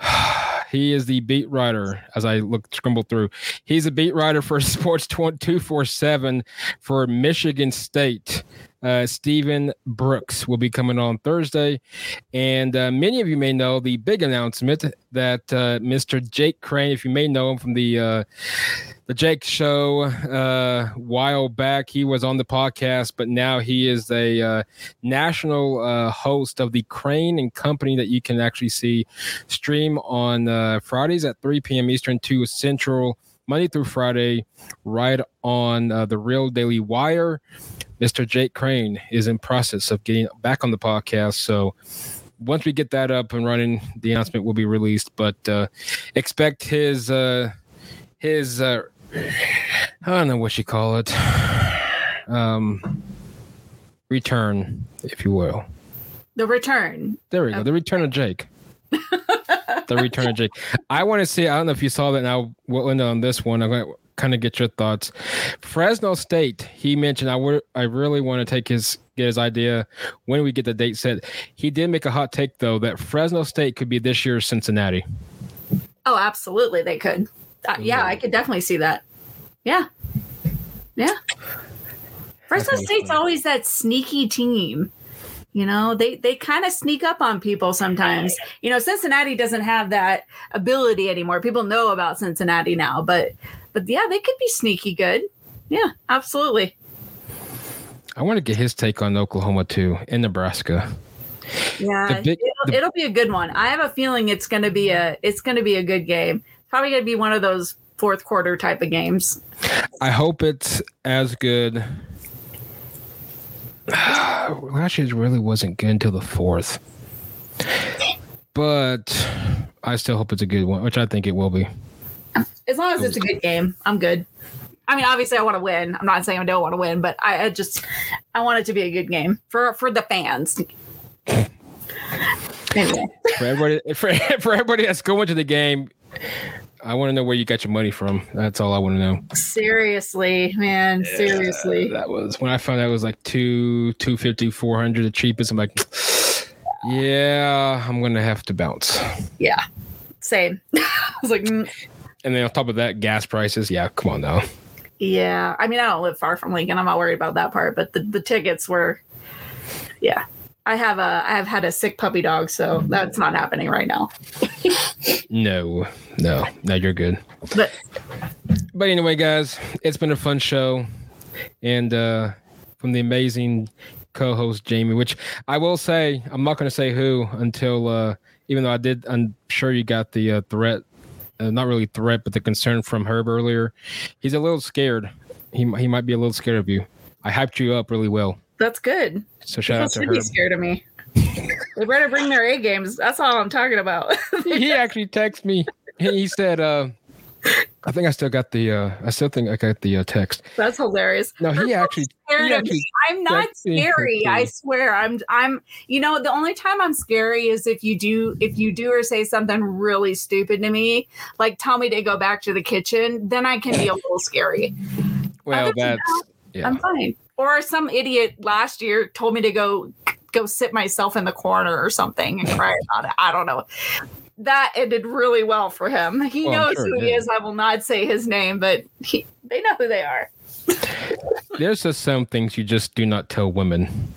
*sighs* He is the beat writer as I look scramble through. He's a beat writer for *laughs* Sports 247 for Michigan State. Uh, Stephen Brooks will be coming on Thursday. And uh, many of you may know the big announcement that uh, Mr. Jake Crane, if you may know him from the uh, the Jake Show uh, a while back, he was on the podcast, but now he is a uh, national host of the Crane and Company that you can actually see stream on Fridays at 3 p.m. Eastern, 2 Central. Monday through Friday, right on the Real Daily Wire. Mr. Jake Crane is in process of getting back on the podcast. So once we get that up and running, the announcement will be released. But uh, expect his uh, his uh, I don't know what you call it, um, return, if you will. The return. There we go. The return of Jake. *laughs* the return of Jake. I want to see. I don't know if you saw that. Now we'll end on this one. I'm going to kind of get your thoughts. Fresno State, he mentioned I would I really want to take his get his idea when we get the date set. He did make a hot take though that Fresno State could be this year's Cincinnati. Oh, absolutely, they could. Uh, yeah, I could definitely see that. Yeah, yeah. Fresno State's always that sneaky team. You know, they they kind of sneak up on people sometimes. You know, Cincinnati doesn't have that ability anymore. People know about Cincinnati now, but but yeah, they could be sneaky good. Yeah, absolutely. I want to get his take on Oklahoma too in Nebraska. Yeah, big, it'll, the, it'll, be a good one. I have a feeling it's going to be a it's going to be a good game. Probably going to be one of those fourth quarter type of games. I hope it's as good. *sighs* Last year really wasn't good until the fourth, but I still hope it's a good one, which I think it will be. As long as it's a good game, I'm good. I mean, obviously, I want to win. I'm not saying I don't want to win, but I, I just I want it to be a good game for for the fans. anyway. For everybody, *laughs* for, for everybody that's going to the game, I want to know where you got your money from. That's all I want to know. Seriously, man. Seriously. that was when I found out it was like two, two fifty, four hundred, the cheapest. I'm like, yeah, I'm gonna have to bounce. Yeah, same. *laughs* I was like, mm. and then on top of that, gas prices. Yeah, come on now. Yeah, I mean, I don't live far from Lincoln. I'm not worried about that part, but the the tickets were, yeah. I have a I have had a sick puppy dog, so that's not happening right now. no, no, no, you're good. But but anyway, guys, it's been a fun show, and uh from the amazing co-host Jamie, which I will say I'm not going to say who until uh even though I did, I'm sure you got the uh, threat, uh, not really threat, but the concern from Herb earlier. He's a little scared. He he might be a little scared of you. I hyped you up really well. That's good. So shout People out to her. Be scared of me. *laughs* they better bring their A games. That's all I'm talking about. *laughs* he actually texted me. He said, uh, I think I still got the. Uh, I still think I got the uh, text. That's hilarious. No, he actually. He actually I'm not scary. I swear. I'm. I'm. You know, the only time I'm scary is if you do, if you do or say something really stupid to me, like tell me to go back to the kitchen. Then I can be a little scary. Well, Other that's. That, yeah. I'm fine or some idiot last year told me to go go sit myself in the corner or something and cry *laughs* about it. I don't know. That ended really well for him. He well, knows sure who he is. I will not say his name, but he, they know who they are. There's just some things you just do not tell women.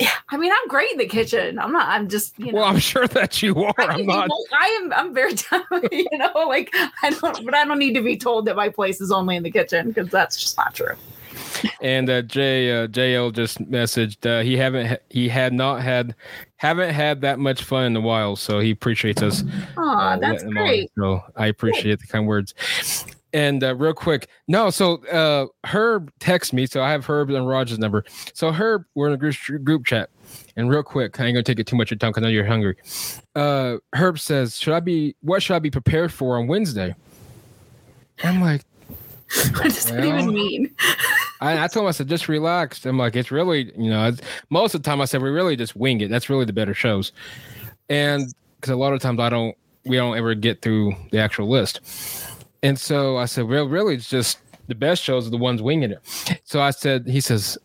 Yeah, I mean, I'm great in the kitchen. I'm not. I'm just. You know, well, I'm sure that you are. I am not. I am. I'm very. *laughs* You know, like I don't. But I don't need to be told that my place is only in the kitchen because that's just not true and uh, Jay uh, JL just messaged uh, he haven't he had not had haven't had that much fun in a while, so he appreciates us. Oh, that's great. So I appreciate the kind words. And uh, real quick, no, so uh, Herb texts me, so I have Herb and Roger's number. So Herb, we're in a group, group chat, and real quick, I ain't gonna take it too much of your time because I know you're hungry. Uh, Herb says, "Should I be? What should I be prepared for on Wednesday?" I'm like, *laughs* what does that even mean? *laughs* I, I told him I said just relax. I'm like it's really you know most of the time I said we really just wing it. That's really the better shows, and because a lot of times I don't we don't ever get through the actual list, and so I said well really it's just the best shows are the ones winging it. So I said he says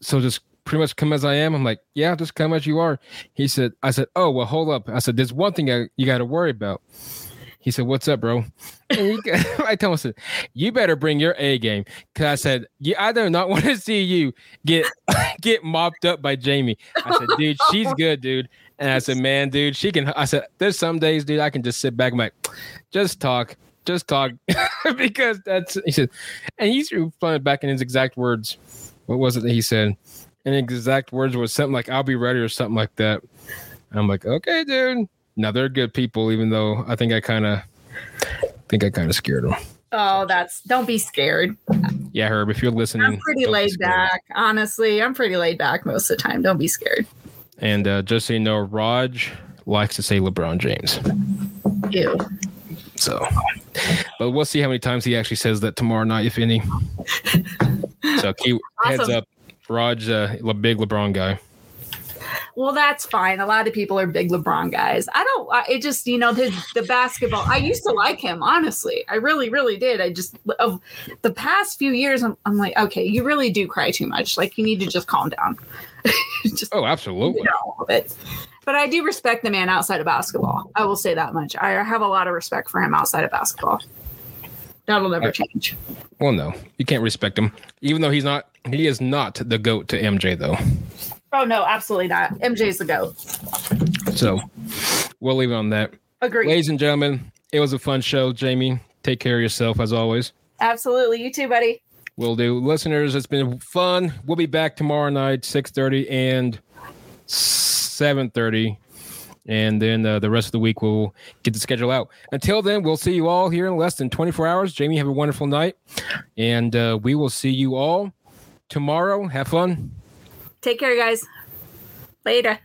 so just pretty much come as I am. I'm like, yeah, just come as you are. He said, I said, oh, well, hold up. I said, there's one thing I, you got to worry about. He said, what's up, bro? *laughs* He, *laughs* I told him, I said, you better bring your A game. Cause I said, yeah, I do not *laughs* want to see you get, get mopped up by Jamie. I said, dude, she's good, dude. And I said, man, dude, she can, I said, there's some days, dude, I can just sit back and like, just talk, just talk. because that's, he said, and he's replying back in his exact words. What was it that he said? In exact words was something like "I'll be ready" or something like that. And I'm like, okay, dude. Now they're good people, even though I think I kind of think I kind of scared them. Oh, that's don't be scared. Yeah, Herb, if you're listening, I'm pretty laid back. Honestly, I'm pretty laid back most of the time. Don't be scared. And uh, just so you know, Raj likes to say LeBron James. Ew. So, but we'll see how many times he actually says that tomorrow night, if any. so keep awesome. heads up. Raj, uh, a big LeBron guy. Well, that's fine. A lot of people are big LeBron guys. I don't. It just you know the the basketball. I used to like him honestly. I really, really did. I just of the past few years, I'm, I'm like, okay, you really do cry too much. Like you need to just calm down. *laughs* just, oh, absolutely. You know, but, but I do respect the man outside of basketball. I will say that much. I have a lot of respect for him outside of basketball. That'll never I, change. Well, no, you can't respect him, even though he's not. He is not the goat to MJ, though. Oh no, absolutely not. MJ's the goat. So we'll leave it on that. Agree, ladies and gentlemen. It was a fun show, Jamie. Take care of yourself as always. Absolutely, you too, buddy. Will do, listeners. It's been fun. We'll be back tomorrow night, six thirty and seven thirty and then uh, the rest of the week we'll get the schedule out. Until then, we'll see you all here in less than 24 hours. Jamie, have a wonderful night, and uh, we will see you all tomorrow. Have fun. Take care, guys. Later.